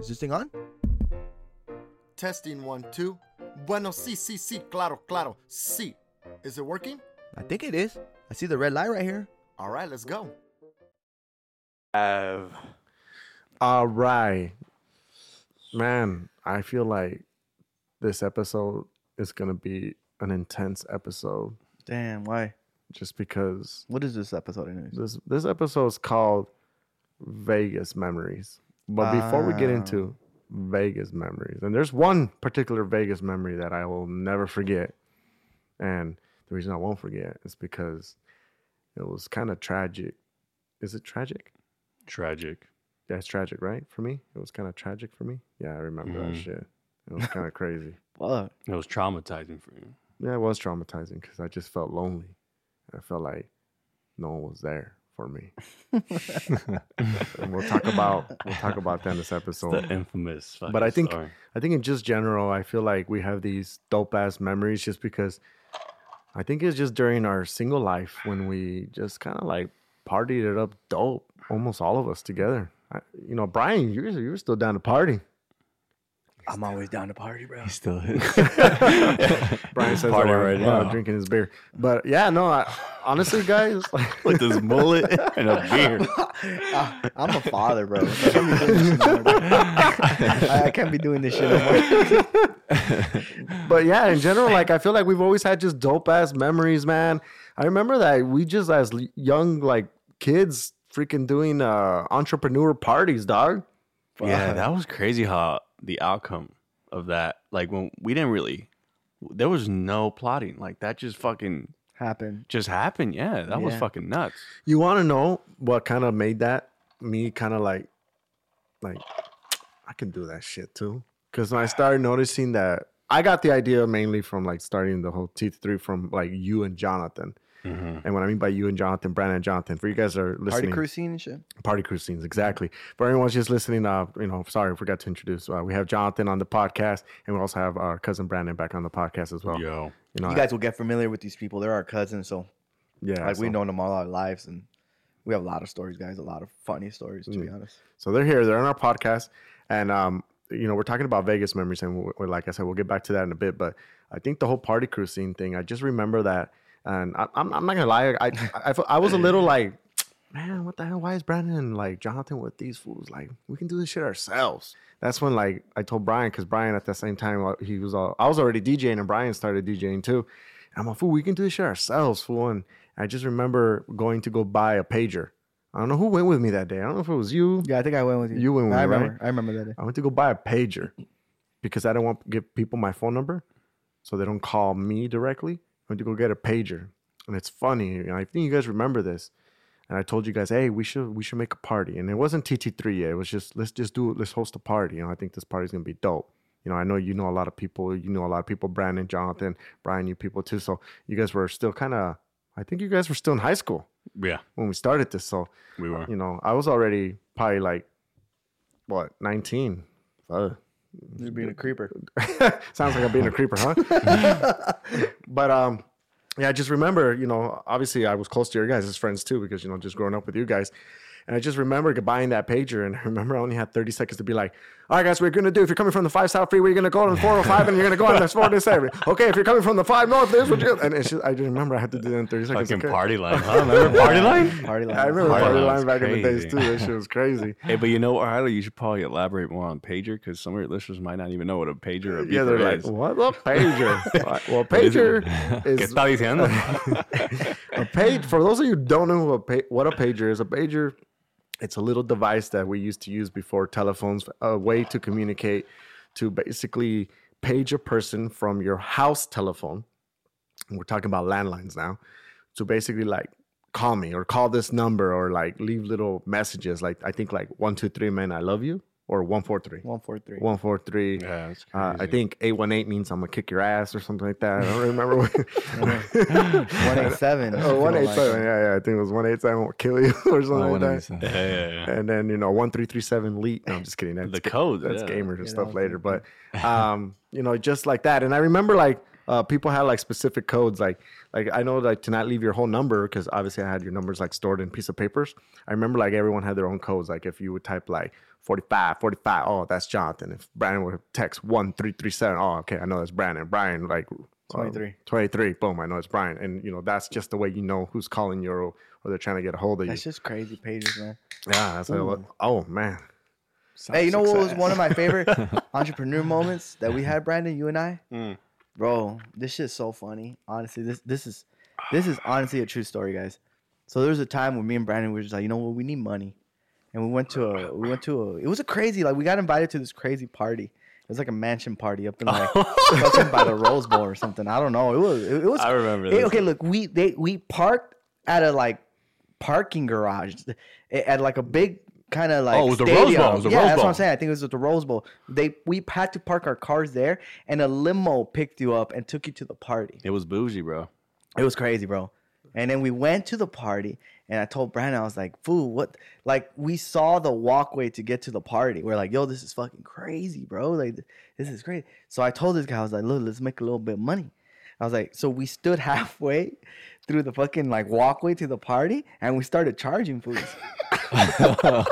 Is this thing on? Testing one, two. Bueno, sí, sí, sí, claro, claro, sí. Is it working? I think it is. I see the red light right here. All right, let's go. Have All right. Man, I feel like this episode is going to be an intense episode Damn, why? just because What is this episode anyways? this this episode is called Vegas Memories. But before we get Ah. into Vegas memories, and there's one particular Vegas memory that I will never forget. And the reason I won't forget is because it was kind of tragic. Is it tragic? tragic. Yeah, it's tragic, right? For me, it was kind of tragic for me. Yeah, I remember that Mhm. shit. It was kind of crazy. Fuck. It was traumatizing for you. Yeah, it was traumatizing because I just felt lonely. I felt like no one was there for me. and we'll talk about we'll talk about that in this episode. the infamous. But I think- story. I think in just general, I feel like we have these dope ass memories just because I think it's just during our single life when we just kind of like partied it up dope, almost all of us together. I, you know, Brian, you're you're still down to party. I'm always down to party, bro. he still is. Brian says Party that while- right while now. drinking his beer. But yeah, no, I, honestly, guys, like, with this mullet and a beard. I- I'm a father, bro. I can't be doing this no more. I, I can't be doing this shit no more. but yeah, in general, like I feel like we've always had just dope ass memories, man. I remember that we just as young like kids freaking doing uh entrepreneur parties, dog. Yeah, Fuck. that was crazy how the outcome of that, like when we didn't really, there was no plotting. Like that just fucking happened. just happened. Yeah, that was Yeah. fucking nuts. You want to know what kind of made that me kind of like like I can do that shit too. Cuz when I started noticing that I got the idea mainly from like starting the whole T3 from like you and Jonathan. Mm-hmm. And what I mean by you and Jonathan, Brandon and Jonathan, for you guys that are listening, Party listening, crew scene and shit. party crew scenes exactly for anyone who's just listening uh you know sorry I forgot to introduce uh, we have jonathan on the podcast and we also have our cousin brandon back on the podcast as well Yo, you know You guys will get familiar with these people. They're our cousins, so yeah like so, we've known them all our lives, and we have a lot of stories, guys. A lot of funny stories, to be Mm. honest. so they're here they're on our podcast and um you know we're talking about vegas memories and we like i said we'll get back to that in a bit but i think the whole party crew scene thing i just remember that and I, I'm, I'm not gonna lie I, I, I, I was a little like man, what the hell? Why is Brandon and like Jonathan with these fools? Like, we can do this shit ourselves. That's when like I told Brian because Brian at the same time uh, he was all I was already DJing and Brian started DJing too. And I'm like, fool, we can do this shit ourselves, fool. And I just remember going to go buy a pager. I don't know who went with me that day. I don't know if it was you. Yeah, I think I went with you. You went with I me, right? remember. I remember that day. I went to go buy a pager because I don't want to give people my phone number so they don't call me directly. Went to go get a pager. And it's funny. know, I think you guys remember this. And I told you guys, hey, we should we should make a party. And it wasn't TT3 yet. It was just let's just do. Let's host a party. You know, I think this party's gonna be dope. You know, I know you know a lot of people. You know a lot of people. Brandon, Jonathan, Brian, you people too. So you guys were still kind of. I think you guys were still in high school yeah, when we started this. So we were. you know, I was already probably like what 19. Fuck. You're being a creeper. Sounds like I'm being a creeper, huh? but um, yeah, I just remember, you know, obviously I was close to your guys as friends too, because you know, just growing up with you guys. And I just remember buying that pager, and I remember I only had 30 seconds to be like, "All right, guys, we're gonna do. If you're coming from the five South Freeway, you're gonna go on 405, and you're gonna go on this 407. Okay, if you're coming from the five North, this what you." And it's just, I just remember I had to do that in 30 seconds. Fucking Okay. party line, huh? Remember party line? Party line. I remember Party party line line was back in the days too. That shit was crazy. Hey, but you know what, Harley? You should probably elaborate more on pager because some of your listeners might not even know what a pager or a Yeah, they're beeper like, is. "What a pager?" well, What is it? pager ¿Qué is está diciendo? a page for those of you who don't know what a, pa- what a pager is a pager it's a little device that we used to use before telephones a way to communicate to basically page a person from your house telephone. We're talking about landlines now to basically like call me or call this number or like leave little messages like i think like one two three man i love you or 143 One four three. 143 yeah, that's crazy. uh, I think 818 means I'm gonna kick your ass or something like that. I don't remember. What... One eight seven. Oh, 187. Yeah, yeah. I think it was 187 will kill you or something Oh, like that. Yeah, yeah, yeah. And then, you know, 1337 leet. No, I'm just kidding. That's, The code, That's yeah. gamers and Yeah, stuff that was later. But, um, you know, just like that. And I remember like uh, people had like specific codes. Like, like I know like to not leave your whole number because obviously I had your numbers like stored in piece of papers. I remember like everyone had their own codes. Like if you would type like 45, 45, oh that's Jonathan. If Brandon would text one three three seven, oh okay, I know that's Brandon. Brian like. uh, 23. 23 boom i know it's brian and you know that's just the way you know who's calling you or, or they're trying to get a hold of you That's just crazy pages, man. yeah that's like, oh man Hey, you know what was one of my favorite entrepreneur moments that we had, Brandon? You and I, Mm. Bro. This shit's so funny. Honestly, this this is this is honestly a true story, guys. So there was a time when me and Brandon were just like, you know what, we need money, and we went to a we went to a. It was a crazy like we got invited to this crazy party. It was like a mansion party up in like fucking by the Rose Bowl or something. I don't know. It was it, was. I remember it- okay, look, we they we parked at a like parking garage eh, at like a big kind of oh, like Oh, it was the Rose Bowl. stadium. It was the yeah, Rose that's what I'm saying. I think it was at the Rose Bowl. They we had to park our cars there, and a limo picked you up and took you to the party. It was bougie, bro. It was crazy, bro. And then we went to the party, and I told Brandon, I was like, "Fool, what?" Like we saw the walkway to get to the party. We're like, "Yo, this is fucking crazy, bro! Like this is crazy." So I told this guy, I was like, "Look, let's make a little bit of money." I was like, so we stood halfway through the fucking like walkway to the party, and we started charging fools. no,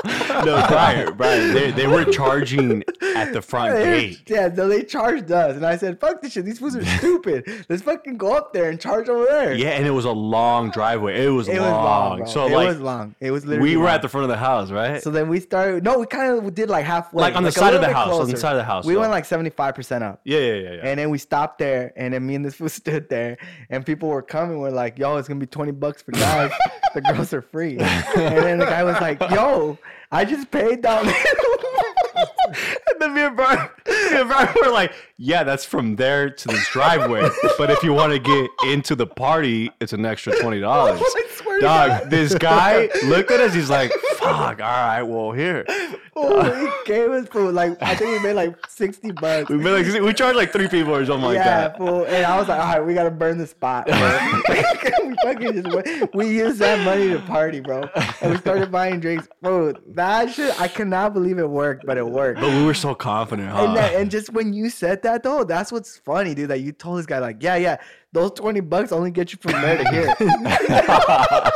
Brian, Brian, they, they were charging at the front gate. Yeah, so they charged us, and I said, "Fuck this shit! These fools are stupid. Let's fucking go up there and charge over there." Yeah, and it was a long driveway. It was it long. was long. So it like was long. It was literally. we were long. at the front of the house, right? So then we started. No, we kind of did like halfway, Like on the a side of the bit house, on the side of the house, We though. went like seventy five percent up. yeah, yeah, yeah, yeah. And then we stopped there, and then me and this fool stood there, and people were coming. We're like, yo, it's gonna be 20 bucks for guys. the girls are free. And then the guy was like, yo, I just paid down. and then me and Brian, me and Brian were like, yeah, that's from there to this driveway. but if you want to get into the party, it's an extra $20. Dog, this guy looked at us. He's like, "Fuck, all right, well here." Oh, he gave us food. Like I think we made like sixty bucks. We made like we charged like three people or something like yeah, that. fool. And I was like, all right, we gotta burn the spot. we fucking just went, we used that money to party, bro. And we started buying drinks, bro. That shit, I cannot believe it worked, but it worked. But we were so confident, huh? And, that, and just when you said that though, that's what's funny, dude. That you told this guy like, yeah, yeah, those twenty bucks only get you from there to here.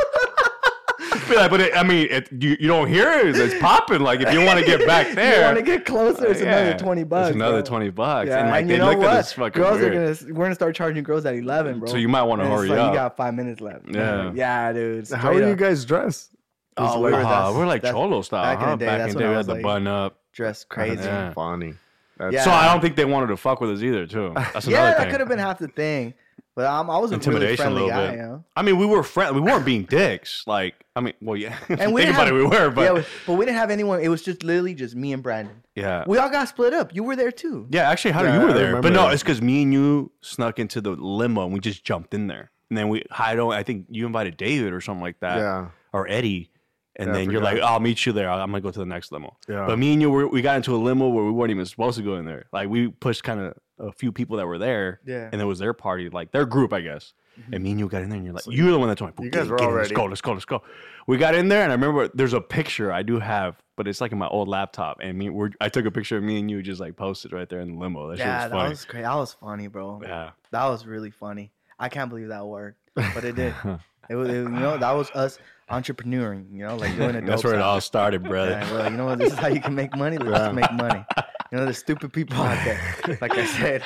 Be like, but it, I mean, it, you, you don't hear it. It's popping. Like if you want to get back there, you want to get closer? It's yeah, another twenty bucks. It's another bro. twenty bucks. Yeah, and like and they you know looked what? at this fucking girls weird. are gonna. We're gonna start charging girls at eleven, bro. So you might wanna And it's hurry like, up. You got five minutes left. Yeah. yeah, dude. how straight are you guys dressed Oh, we we were, were, that's- we're like cholo style, back in the day, Back in the day, we had was the bun up. dressed crazy. Yeah. funny That's Yeah. So I don't think they wanted to fuck with us either, too. That's Yeah, another that could have been half the thing, but um, I was a really Intimidation a friendly little guy, bit. you know. I mean, we were friendly. We weren't being dicks. Like, I mean, well, yeah. And you we think about have, it, we were, but yeah, yeah, we- but we didn't have anyone. It was just literally just me and Brandon. Yeah, we all got split up. You were there too. Yeah, actually, how Yeah, you were there? But no, it's because me and you snuck into the limo and we just jumped in there. And then we, I don't, I think you invited David or something like that. Yeah. Or Eddie. And Yeah, then you're forgot. like, I'll meet you there. I'm going to go to the next limo. Yeah. But me and you, were, we got into a limo where we weren't even supposed to go in there. Like, we pushed kind of a few people that were there. Yeah. And it was their party, like their group, I guess. Mm-hmm. And me and you got in there and you're like, you're the one that told me, you guys "Get- were all Let's go, let's go, let's go. We got in there and I remember there's a picture I do have, but it's like in my old laptop. And me, we're, I took a picture of me and you just like posted right there in the limo. That yeah, shit was that funny. was crazy. That was funny, bro. yeah. That was really funny. I can't believe that worked, but it did. it was, it- you know, that was us entrepreneuring. You know, like doing it. That's where it all started, brother. Yeah, well, you know what? This is how you can make money. Let's make money. You know, the stupid people out there. Like I said,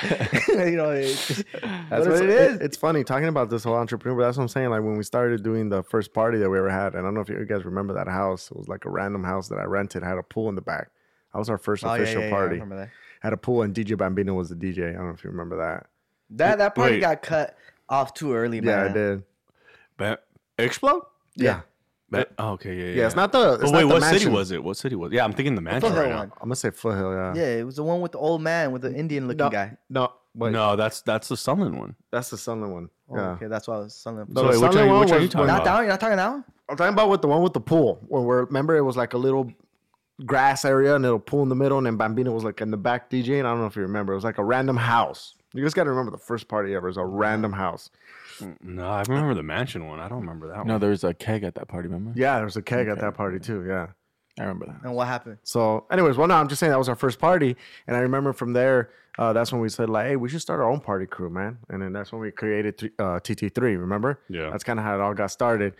you know, it's just, that's But what it's, it is. It's funny talking about this whole entrepreneur. But that's what I'm saying. Like when we started doing the first party that we ever had, and I don't know if you guys remember that house. It was like a random house that I rented. Had a pool in the back. That was our first Oh, official yeah, yeah, I party. remember that. Had a pool, and DJ Bambino was the DJ. I don't know if you remember that. That that party Wait. got cut off too early, man. Yeah, I did. But explode? Yeah, But, oh, okay, yeah, yeah. yeah. It's not the. It's But not wait, the what city was it? What city was? It? Yeah, I'm thinking the mansion Foothill right now. one. I'm gonna say Foothill. Yeah. Yeah, it was the one with the old man with the Indian looking No, guy. no, wait, No, that's that's the Sunland one. that's the Sunland one. Oh, yeah. okay, that's why I was something. No, So the wait, which Sunland are- one which are you was talking when- not about? that one. You're not talking that one. I'm talking about with the one with the pool. When we're remember it was like a little grass area and it'll pool in the middle, and then Bambino was like in the back DJ. And I don't know if you remember, it was like a random house. You just got to remember the first party ever is a random house. No, I remember the mansion one. I don't remember that one. No, there was a keg at that party, remember? Yeah, there was a keg at that party too. Yeah, I remember that. And what happened? So, anyways, well, no, I'm just saying that was our first party, and I remember from there, uh, that's when we said like, hey, we should start our own party crew, man. And then that's when we created th- uh, TT3. Remember? Yeah. That's kind of how it all got started.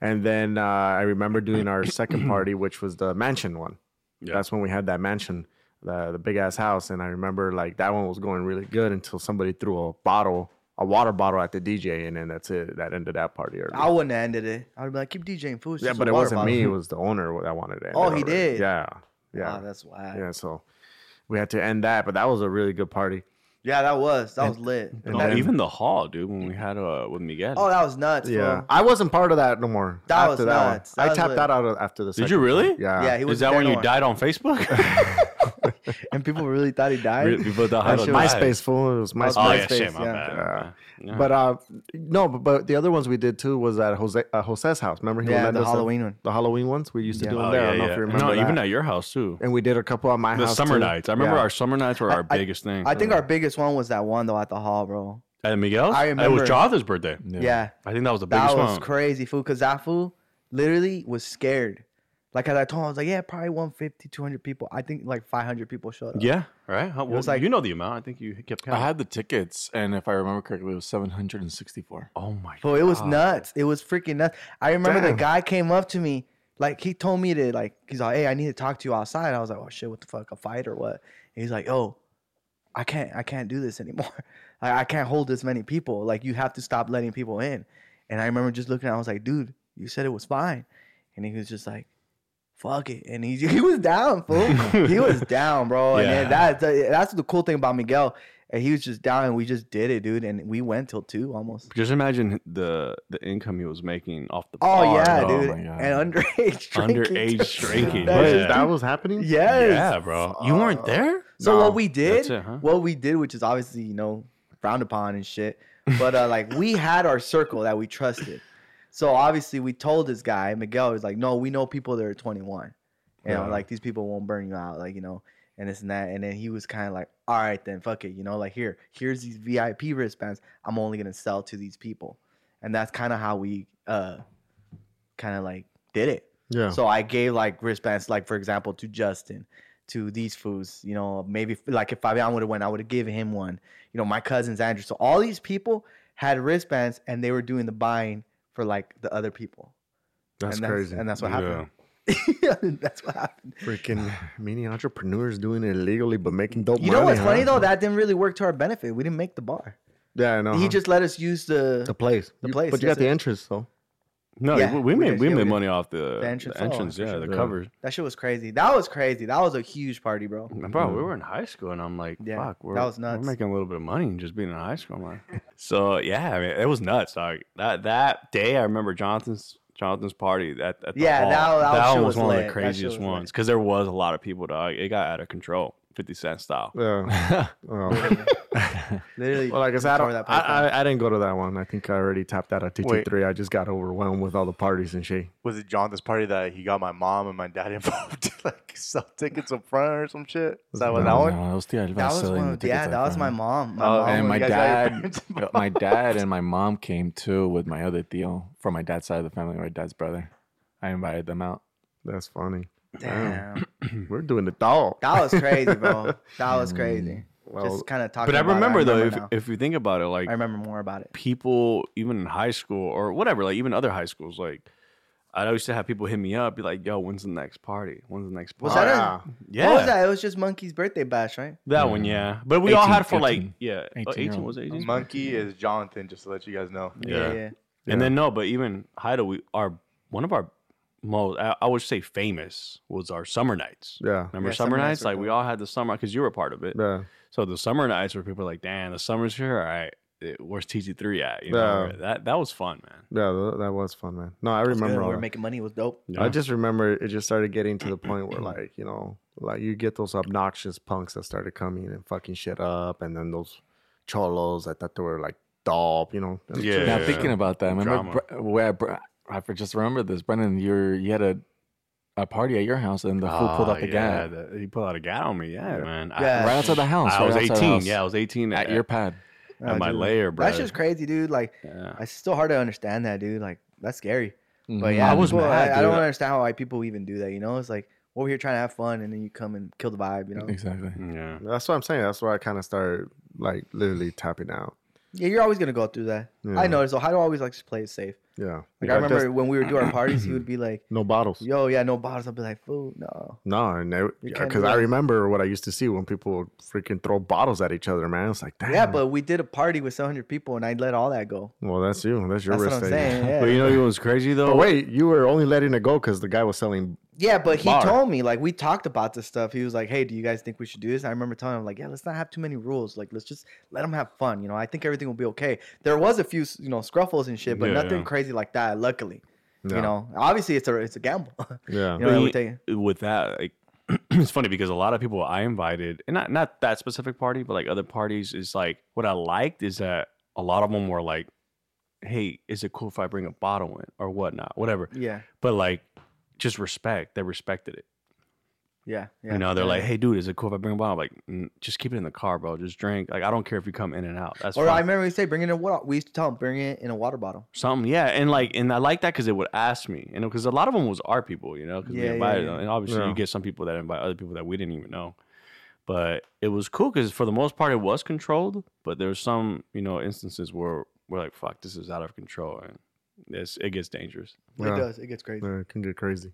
And then uh, I remember doing our second party, which was the mansion one. Yeah. That's when we had that mansion, the the big ass house, and I remember like that one was going really good until somebody threw a bottle, a water bottle at the DJ, and then that's it. That ended that party early. I wouldn't have ended it. I would be like, keep DJing food. yeah, but it wasn't me. It was the owner that wanted it. Oh, he did? Yeah, yeah, Oh, that's why. yeah. So we had to end that, but that was a really good party. Yeah, that was that was lit. and No, then- even the hall, dude, when we had uh with Miguel. Oh, that was nuts. Yeah, bro. I wasn't part of that no more. That was that nuts. That I was tapped lit. that out after the. Did you really? party. Yeah. Yeah, he was Is that when you there died on Facebook? and people really thought he died. Really, People thought That how was- die. MySpace fool. It was MySpace. Oh yeah, MySpace, shit, my yeah. bad. Yeah. Yeah. But uh, no, but, but the other ones we did too was at Jose uh, Jose's house. Remember he Yeah, the us a- Halloween one. the Halloween ones we used to Yeah. do them Oh, there. I yeah, don't know yeah. if you remember No, that. even at your house too. and we did a couple at my The house. The summer too. nights. I remember Yeah. our summer nights were I- our I- biggest thing. I think our biggest one was that one though at the hall, bro. At Miguel's? I remember. It was Jonathan's birthday. Yeah, I think that was the biggest one. that was one. crazy, fool. Cause that fool literally was scared. Like as I told him, I was like, yeah, probably 150, 200 people. I think like 500 people showed up. Yeah, right. How, well, was like- you know the amount. I think you kept counting. I had the tickets, and if I remember correctly, it was 764. oh my Bro, it was God. nuts. It was freaking nuts. I remember the Damn. guy came up to me, like he told me to like he's like, Hey, I need to talk to you outside. I was like, Oh shit, what the fuck, a fight or what? And he's like, Oh, I can't I can't do this anymore. Like I can't hold this many people. Like you have to stop letting people in. And I remember just looking at him, I was like, dude, you said it was fine. And he was just like, fuck it. And he he was down, fool. he was down, bro. And then Yeah. that that's the cool thing about Miguel. And he was just down and we just did it, dude. And we went till two almost. Just imagine the the income he was making off the Oh bar. yeah, oh dude, my and underage drinking. Underage drinking. That Wait, shit- that was happening. yes. Yeah, bro. You weren't there? So No, what we did, it, huh? what we did, which is obviously you know frowned upon and shit, but uh, like we had our circle that we trusted. So obviously we told this guy Miguel was like, no, we know people that are 21. You know, like these people won't burn you out, like you know, and this and that. And then he was kind of like, all right, then fuck it, you know, like here, here's these VIP wristbands. I'm only gonna sell to these people, and that's kind of how we uh kind of like did it. Yeah. So I gave like wristbands, like for example, to Justin, to these fools. You know, maybe like if Fabian would have went, I would have given him one. You know, my cousins Andrew. So all these people had wristbands, and they were doing the buying for like the other people. that's and crazy. and that's what Yeah. happened. that's what happened. Freaking mini entrepreneurs doing it illegally but making dope You know money, what's funny though? That didn't really work to our benefit. We didn't make the bar. Yeah, I know. He huh? just let us use the. the place. the place, But you that's got the interest, though. No, Yeah, we, we we made we made money off the, The the entrance. entrance. Oh, yeah, sure. the Yeah. covers. that shit was crazy. That was crazy. That was a huge party, bro. Bro, we were in high school, and I'm like, Yeah, fuck, we're, that was nuts. we're making a little bit of money and just being in high school. I'm like, so yeah, I mean, it was nuts. Like that that day, I remember Jonathan's Jonathan's party. That at the Yeah, hall. that- that shit one was was one lit. of the craziest ones because there was a lot of people. Dog, it got out of control, Fifty Cent style. Yeah. Oh. Literally. Well, like I said, I, don't, that I. I, I didn't go to that one. I think I already tapped out at TT3. I just got overwhelmed with all the parties and shit. Was it Jonathan's party that he got my mom and my dad involved to like sell tickets up front or some shit? Is that what that No, one? no, it was Tia Alva That was selling one. the yeah, up that was my mom. My Oh, mom And my you guys got your dad, my dad and my mom came too with my other deal from my dad's side of the family, my dad's brother. I invited them out. That's funny. Damn, We're doing the doll. that was crazy, bro. That was crazy. Mm. Well, Just kind of talking. But I about it, remember though, if, now. if you think about it, like I remember more about it. people, even in high school or whatever, like even other high schools, like I used to have people hit me up, be like, "Yo, when's the next party? When's the next party?" Was party?" that yeah. a, yeah, What was that? It was just Monkey's birthday bash, right? That one, mm. yeah. But we all had for like yeah, 18, 18 18 was it 18? Monkey is Jonathan, just to let you guys know. Yeah. yeah. And then no, but even Haida, we our one of our most I, I would say famous was our summer nights. Yeah. Remember Yeah, summer, summer nights nights? were Like we all had the summer because you were a part of it. Yeah. So the summer nights where people are like, "Damn, the summer's here. All right, it- where's TG three at?" You know, Yeah. that that was fun, man. Yeah, that was fun, man. No, I Good. remember We all were that. making money. It was dope. I just remember it just started getting to the point where, like, you know, like you get those obnoxious punks that started coming and fucking shit up, and then those cholos I thought they were like dope, you know. Yeah. just- Now thinking about that, remember Drama. Where Bre- I just remember this, Brendan. You're you had a a party at your house and the fool pulled out the yeah, gat the- he pulled out a gat on me. Yeah, man. I- Yeah. right outside the house. I, right was outside the 18. house, Yeah, I was 18 at your pad. at Oh, my dude. layer, bro. That's just crazy, dude. Like, Yeah. it's still hard to understand that, dude. Like, that's scary. But Mhm. yeah, I was people- mad, I, I don't dude. understand how like people even do that. You know, it's like, over here trying to have fun, and then you come and kill the vibe. You know. Exactly. Yeah. That's what I'm saying. That's why I kind of started like literally tapping out. Yeah, you're always gonna go through that. I Yeah. noticed. So Hydo always likes to play it safe. Yeah. Like I remember when we would do our parties, he would be like, no bottles. "Yo, yeah, no bottles." I'd be like, "Food, no." No, and because I remember what I used to see when people would freaking throw bottles at each other, man. It's like, damn. Yeah, but we did a party with 700 people, and I let all that go. well, that's you. That's your That's what risk I'm taking. saying. Yeah. But you know it was crazy though? But wait, you were only letting it go because the guy was selling. Yeah, but he Bar. told me like we talked about this stuff. He was like, "Hey, do you guys think we should do this?" I remember telling him like, "Yeah, let's not have too many rules. Like, let's just let them have fun. You know, I think everything will be okay." There was a few, you know, scruffles and shit, but Yeah, nothing yeah. crazy like that. Luckily, you know, obviously it's a it's a gamble. Yeah. you know, But with that, like it's funny because a lot of people I invited, and not not that specific party, but like other parties, is like what I liked is that a lot of them were like, "Hey, is it cool if I bring a bottle in or whatnot, whatever." yeah, But like, just respect. They respected it. yeah, yeah. you know, they're yeah. like, "Hey, dude, is it cool if I bring a bottle?" I'm like, "Mm, just keep it in the car, bro. Just drink. Like, I don't care if you come in and out. That's Or fine. I remember we say bring it in water. We used to tell them, bring it in a water bottle. something yeah and like and i like that because it would ask me you know because a lot of them was our people you know because Yeah, we yeah, invited yeah. them and obviously Yeah. you get some people that invite other people that we didn't even know but it was cool because for the most part it was controlled but there was some you know instances where we're like fuck this is out of control and it's, it gets dangerous Yeah. It does. It gets crazy. Yeah, it can get crazy.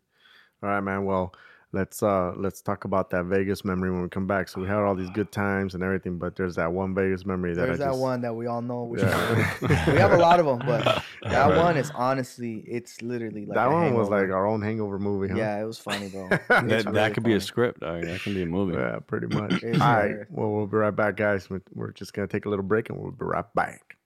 All right, man. Well, let's uh let's talk about that Vegas memory when we come back. So we had all these good times and everything, but there's that one Vegas memory that There's I that just, one that we all know. Which Yeah. we have a lot of them, but that Right. one is honestly, it's literally like that a one was like our own hangover movie. Huh? Yeah, it was funny, bro. that, It's that really could be a funny. script dog. that can be a movie Yeah, pretty much. all It's right. hilarious. Well, we'll be right back, guys. We're- We're just gonna take a little break and we'll be right back.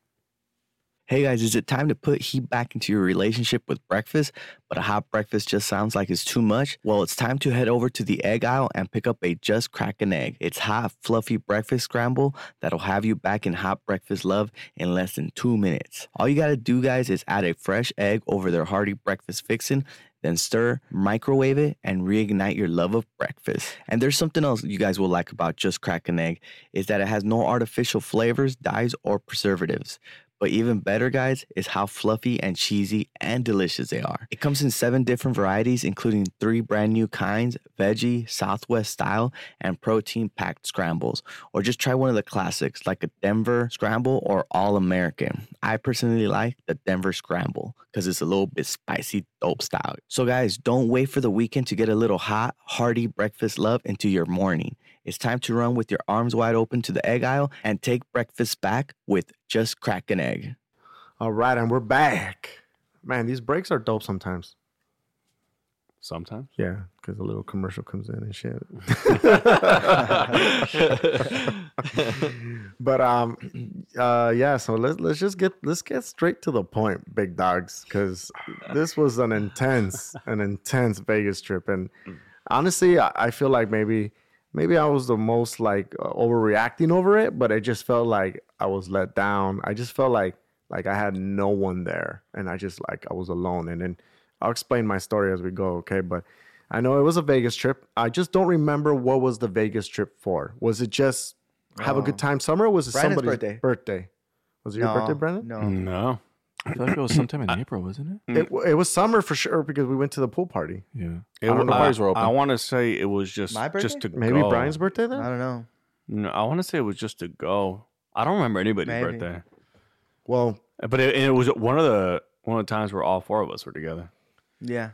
Hey guys, is it time to put heat back into your relationship with breakfast, but a hot breakfast just sounds like it's too much? Well, it's time to head over to the egg aisle and pick up a Just Crack an Egg. It's hot, fluffy breakfast scramble that'll have you back in hot breakfast love in less than two minutes. All you gotta do, guys, is add a fresh egg over their hearty breakfast fixin', then stir, microwave it, and reignite your love of breakfast. And there's something else you guys will like about Just Crack an Egg is that it has no artificial flavors, dyes, or preservatives. But even better, guys, is how fluffy and cheesy and delicious they are. It comes in seven different varieties, including three brand new kinds veggie, Southwest style, and protein packed scrambles. Or just try one of the classics like a Denver scramble or All American. I personally like the Denver scramble because it's a little bit spicy, dope style. So, guys, don't wait for the weekend to get a little hot, hearty breakfast love into your morning. It's time to run with your arms wide open to the egg aisle and take breakfast back with Just Crack an Egg. All right, and we're back. Man, these breaks are dope sometimes. sometimes Yeah, because a little commercial comes in and shit. but um, uh, yeah. So let's let's just get let's get straight to the point, big dogs, because this was an intense, an intense Vegas trip, and honestly, I, I feel like maybe maybe I was the most like uh, overreacting over it, but it just felt like I was let down. I just felt like like I had no one there, and I just like I was alone, and then. I'll explain my story as we go, okay? But I know it was a Vegas trip. I just don't remember what was the Vegas trip for. Was it just have a good time summer? Or was it Brandon's somebody's birthday. birthday? Was it your no, birthday, Brandon? No. no I feel like it was sometime in April, wasn't it? It, it was summer for sure because we went to the pool party. Yeah. it, I don't know. I, were open. I want to say it was just My just to Maybe go. Brian's birthday then? I don't know. no i want to say it was just to go i don't remember anybody's Maybe. birthday Well, but it, and it was one of the one of the times where all four of us were together Yeah.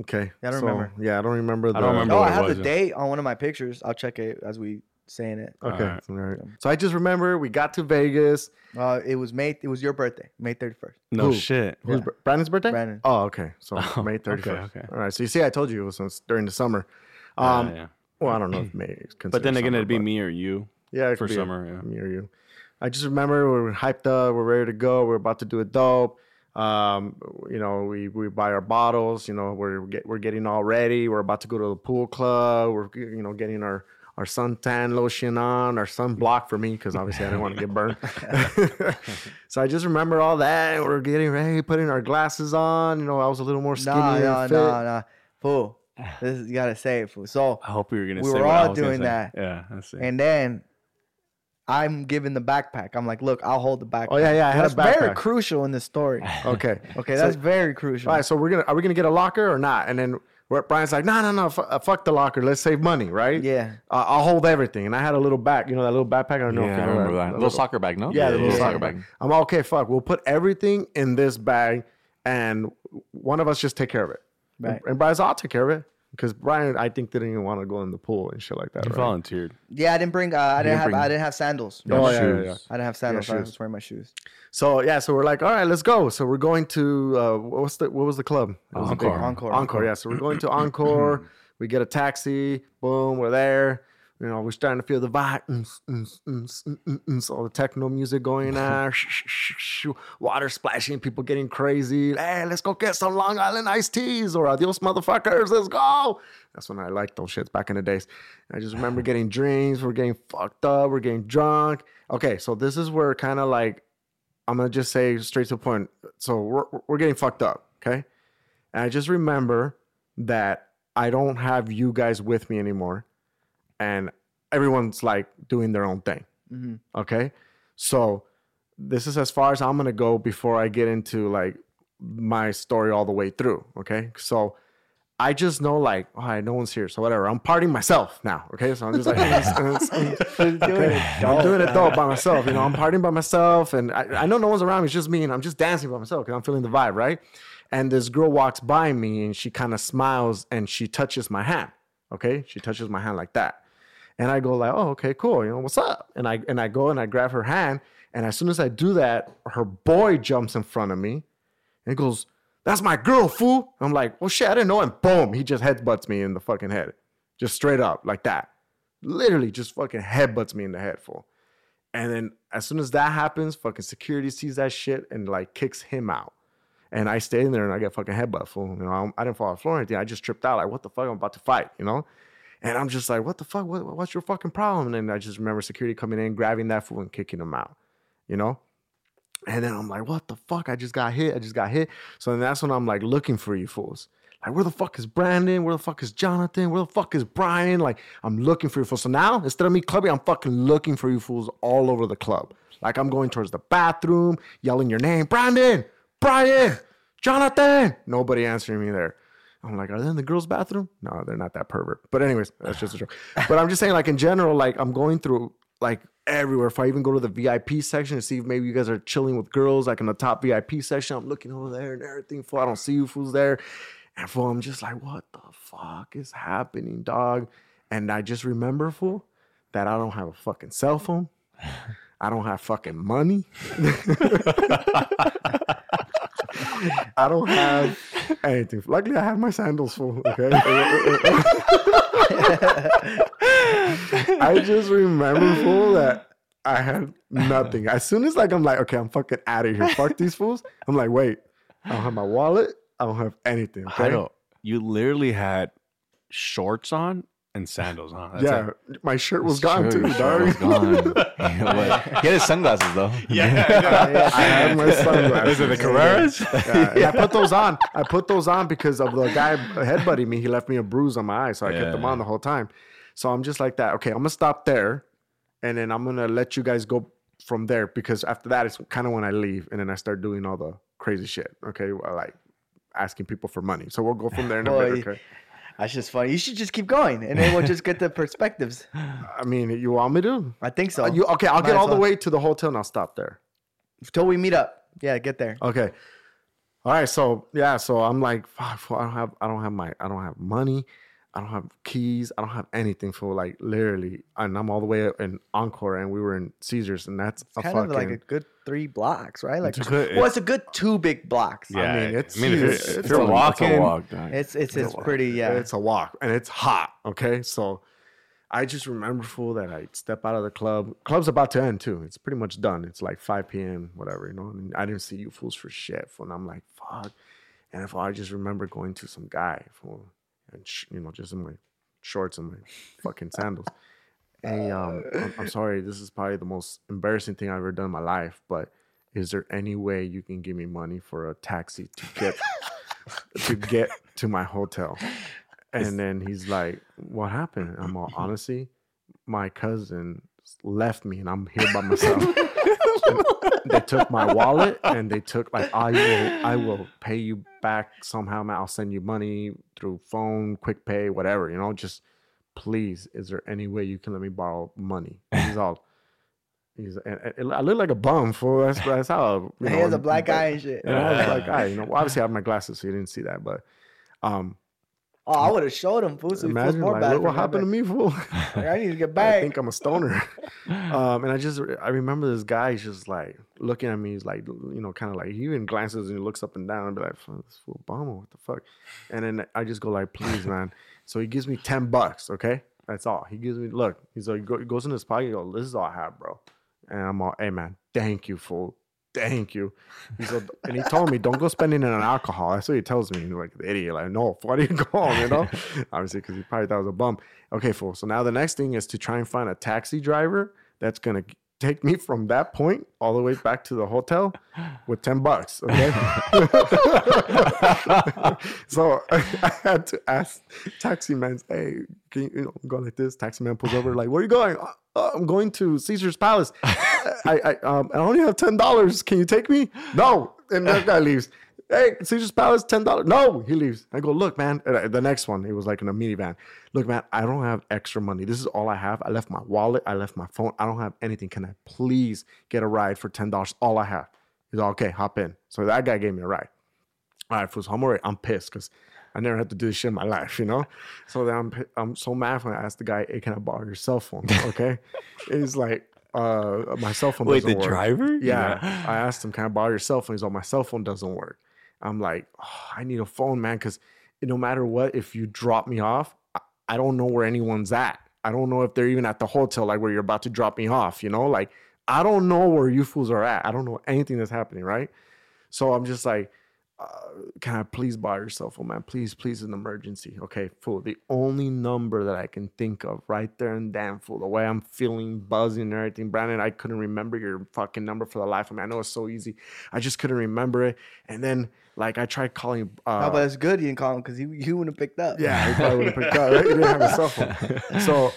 okay. Yeah, I don't So, remember. Yeah, I don't remember. The, I don't remember Oh, what I it have was, the yeah. date on one of my pictures. I'll check it as we saying it. Okay. Alright. all right. So I just remember we got to Vegas. Uh, it was May. It was your birthday, May thirty first. no Who? shit Who's Yeah. Br- Brandon's birthday? Brandon. Oh, okay. So Oh, May 31st. okay. All right. So you see, I told you it was during the summer. Um, Um, yeah. Well, I don't know if May is considered but then again summer, it'd be me or you Yeah, it for could be summer yeah me or you. I just remember we were hyped up, we're ready to go, we're about to do a dope. Um, you know, we, we buy our bottles, you know, we're get, we're getting all ready, we're about to go to the pool club, we're you know getting our our suntan lotion on, our sunblock for me because obviously I didn't want to get burned. so I just remember all that. We're getting ready, putting our glasses on. You know, I was a little more skinny. Nah, and nah, fit. nah, nah. Fool. This is, you gotta say it, fool. So, i hope we were gonna We say were all doing that. yeah that's it and then I'm giving the backpack. I'm like, look, I'll hold the backpack. Oh yeah, yeah, I had That's a backpack. very crucial in this story. Okay, Okay, So- that's very crucial. All right, so we're gonna are we gonna get a locker or not? And then Where Brian's like, no, no, no, fu- uh, fuck the locker. Let's save money, right? Yeah. Uh, I'll hold everything. And I had a little bag, you know, that little backpack. I don't know yeah, if you I remember that. that. little soccer bag, no? Yeah, the little yeah, soccer bag. I'm all, okay. Fuck, we'll put everything in this bag, and one of us just take care of it. Right. And, and Brian's, I'll take care of it because Brian, I think, didn't even want to go in the pool and shit like that. You right? volunteered. Yeah, I didn't bring. Uh, I didn't didn't have. bring- I didn't have sandals. Oh, yeah, yeah, shoes. yeah. I didn't have sandals. I was wearing my shoes. So yeah, so we're like, all right, let's go. So we're going to uh, what's the what was the club? It was a big- Encore. Encore. Encore, yeah. So we're going to Encore. we get a taxi. Boom, we're there. You know, we're starting to feel the vibe. Mm, mm, mm, mm. So all the techno music going on, water splashing, people getting crazy. Hey, let's go get some Long Island iced teas or adios, motherfuckers. Let's go. That's when I liked those shits back in the days. I just remember getting drinks. We're getting fucked up. We're getting drunk. Okay, so this is where kind of like I'm gonna just say straight to the point. So we're we're getting fucked up, okay? And I just remember that I don't have you guys with me anymore, and everyone's like doing their own thing. Mhm. Okay, so this is as far as I'm gonna go before I get into like my story all the way through. Okay, so I just know like, all right, no one's here, so whatever. I'm partying myself now. Okay, so I'm just like, I'm doing it though by myself. You know, I'm partying by myself, and I, I know no one's around me. It's just me, and I'm just dancing by myself because I'm feeling the vibe, right? And this girl walks by me, and she kind of smiles, and she touches my hand. Okay, she touches my hand like that, and I go like, oh, okay, cool. You know, what's up? And I and I go and I grab her hand, and as soon as I do that, her boy jumps in front of me, and goes, "That's my girl, fool." I'm like, "Well, shit, I didn't know." And boom, he just headbutts me in the fucking head, just straight up like that. Literally, just fucking headbutts me in the head, fool. And then as soon as that happens, fucking security sees that shit and like kicks him out. And I stay in there and I get fucking headbutt, fool. You know, I'm- I didn't fall on the floor or anything. I just tripped out. Like, what the fuck? I'm about to fight, you know? And I'm just like, what the fuck? What, what's your fucking problem? And I just remember security coming in, grabbing that fool and kicking him out, you know? And then I'm like, what the fuck? I just got hit. I just got hit. So then that's when I'm like looking for you fools. Like, where the fuck is Brandon? Where the fuck is Jonathan? Where the fuck is Brian? Like, I'm looking for you fools. So now, instead of me clubbing, I'm fucking looking for you fools all over the club. Like, I'm going towards the bathroom, yelling your name, Brandon, Brian, Jonathan. Nobody answering me there. I'm like, are they in the girls' bathroom? No, they're not that pervert. But anyways, that's just a joke. But I'm just saying, like in general, like I'm going through like everywhere. If I even go to the VIP section to see if maybe you guys are chilling with girls, like in the top VIP section, I'm looking over there and everything. Fool, I don't see you fools there. And fool, I'm just like, what the fuck is happening, dog? And I just remember, fool, that I don't have a fucking cell phone. I don't have fucking money. I don't have anything. Luckily, I have my sandals full. Okay. I just remember full that I had nothing. As soon as like I'm like, okay, I'm fucking out of here. Fuck these fools. I'm like, wait, I don't have my wallet. I don't have anything. Okay. I don't. You literally had shorts on and sandals on. That's yeah, it. my shirt was It's gone true, too, his shirt was dog. gone. Yeah, he had his sunglasses though. Yeah. I had my sunglasses. Is it the Carreras? Yeah, and I put those on. I put those on because of the guy headbutting me. He left me a bruise on my eye, so I kept them on the whole time. So I'm just like that. Okay, I'm gonna stop there, and then I'm gonna let you guys go from there because after that, it's kind of when I leave, and then I start doing all the crazy shit. Okay, well, like asking people for money. So we'll go from there in a Boy. bit. Okay. That's just funny. You should just keep going, and then we'll just get the perspectives. I mean, you want me to? I think so. Uh, you okay? I'll Might get all the way to the hotel and I'll stop there. Till we meet up. Yeah, get there. Okay. All right. So yeah. So I'm like, fuck. I don't have. I don't have my. I don't have money. I don't have keys. I don't have anything for like literally. And I'm all the way in Encore, and we were in Caesars, and that's a Kind fucking. of like a good three blocks, right? Like, It's good- well, it's a good two big blocks. Yeah, mean, it's I mean, if you're, if It's you're a- it's a walking, walk, dog. It's it's it's walk. pretty yeah. It's a walk, and it's hot. Okay. So I just remember, fool, that I step out of the club. Club's about to end too. It's pretty much done. It's like 5 p.m. Whatever, you know. And I didn't see you fools for shit. Fool. And I'm like, fuck. And if I just remember going to some guy, fool, and sh- you know, just in my shorts and my fucking sandals. Hey, um, I'm, I'm sorry. This is probably the most embarrassing thing I've ever done in my life. But is there any way you can give me money for a taxi to get to get to my hotel? And then he's like, "What happened?" I'm all, honestly, my cousin left me, and I'm here by myself. They took my wallet and they took like I will I will pay you back somehow, man. I'll send you money through phone, quick pay, whatever. You know, just please, is there any way you can let me borrow money? He's all. He's, and, and I look like a bum for that's, that's how you he know, has a black eye and shit. and I was like, I, you know, well, obviously I have my glasses, so you didn't see that, but um, Oh, I would have showed him, fool. So he imagine more like, bad. look what for happened to me, fool. Like, I need to get back. I think I'm a stoner. um, and I just I remember this guy he's just like looking at me. He's like, you know, kind of like he even glances and he looks up and down and be like, "Fuck, this fool Obama, what the fuck? And then I just go like, please, man. So he gives me ten bucks. Okay, that's all. He gives me. Look, he's like, he go- he goes in his pocket. He goes, this is all I have, bro. And I'm all, hey, man, thank you, fool. Thank you. He said, and he told me, don't go spending it on alcohol. That's what he tells me. And like the idiot, like, no, why do you go home? You know, obviously because he probably thought it was a bum. Okay, fool. So now the next thing is to try and find a taxi driver that's gonna take me from that point all the way back to the hotel with ten bucks. Okay. so I had to ask taxi man, hey, can you, you know, go like this? Taxi man pulls over, like, where are you going? "Uh, uh, I'm going to Caesar's Palace. I, I, um, I only have ten dollars. Can you take me? No. And that guy leaves. Hey, Caesar's Palace, ten dollars. No, he leaves. I go, look, man. The next one, it was like in a minivan. Look, man, I don't have extra money. This is all I have. I left my wallet. I left my phone. I don't have anything. Can I please get a ride for ten dollars? All I have. He's like, okay. Hop in. So that guy gave me a ride. All right, fools, I'm already, I'm pissed because I never had to do this shit in my life, you know? So then I'm I'm so mad when I asked the guy, hey, can I borrow your cell phone? Okay. He's like, uh, my cell phone Wait, the work. driver? Yeah. I asked him, can I borrow your cell phone? He's like, my cell phone doesn't work. I'm like, oh, I need a phone, man, because no matter what, if you drop me off, I, don't know where anyone's at. I don't know if they're even at the hotel, like where you're about to drop me off, you know? Like, I don't know where you fools are at. I don't know anything that's happening, right? So I'm just like, uh, can I please buy your cell phone, man? Please, please, an emergency. Okay, fool. The only number that I can think of right there and then, fool. The way I'm feeling, buzzing and everything. Brandon, I couldn't remember your fucking number for the life of me. I know it's so easy. I just couldn't remember it. And then, like, I tried calling. Uh, no, but it's good you didn't call him because he, he wouldn't have picked up. yeah, he probably would have picked up. Right? He didn't have a cell phone. So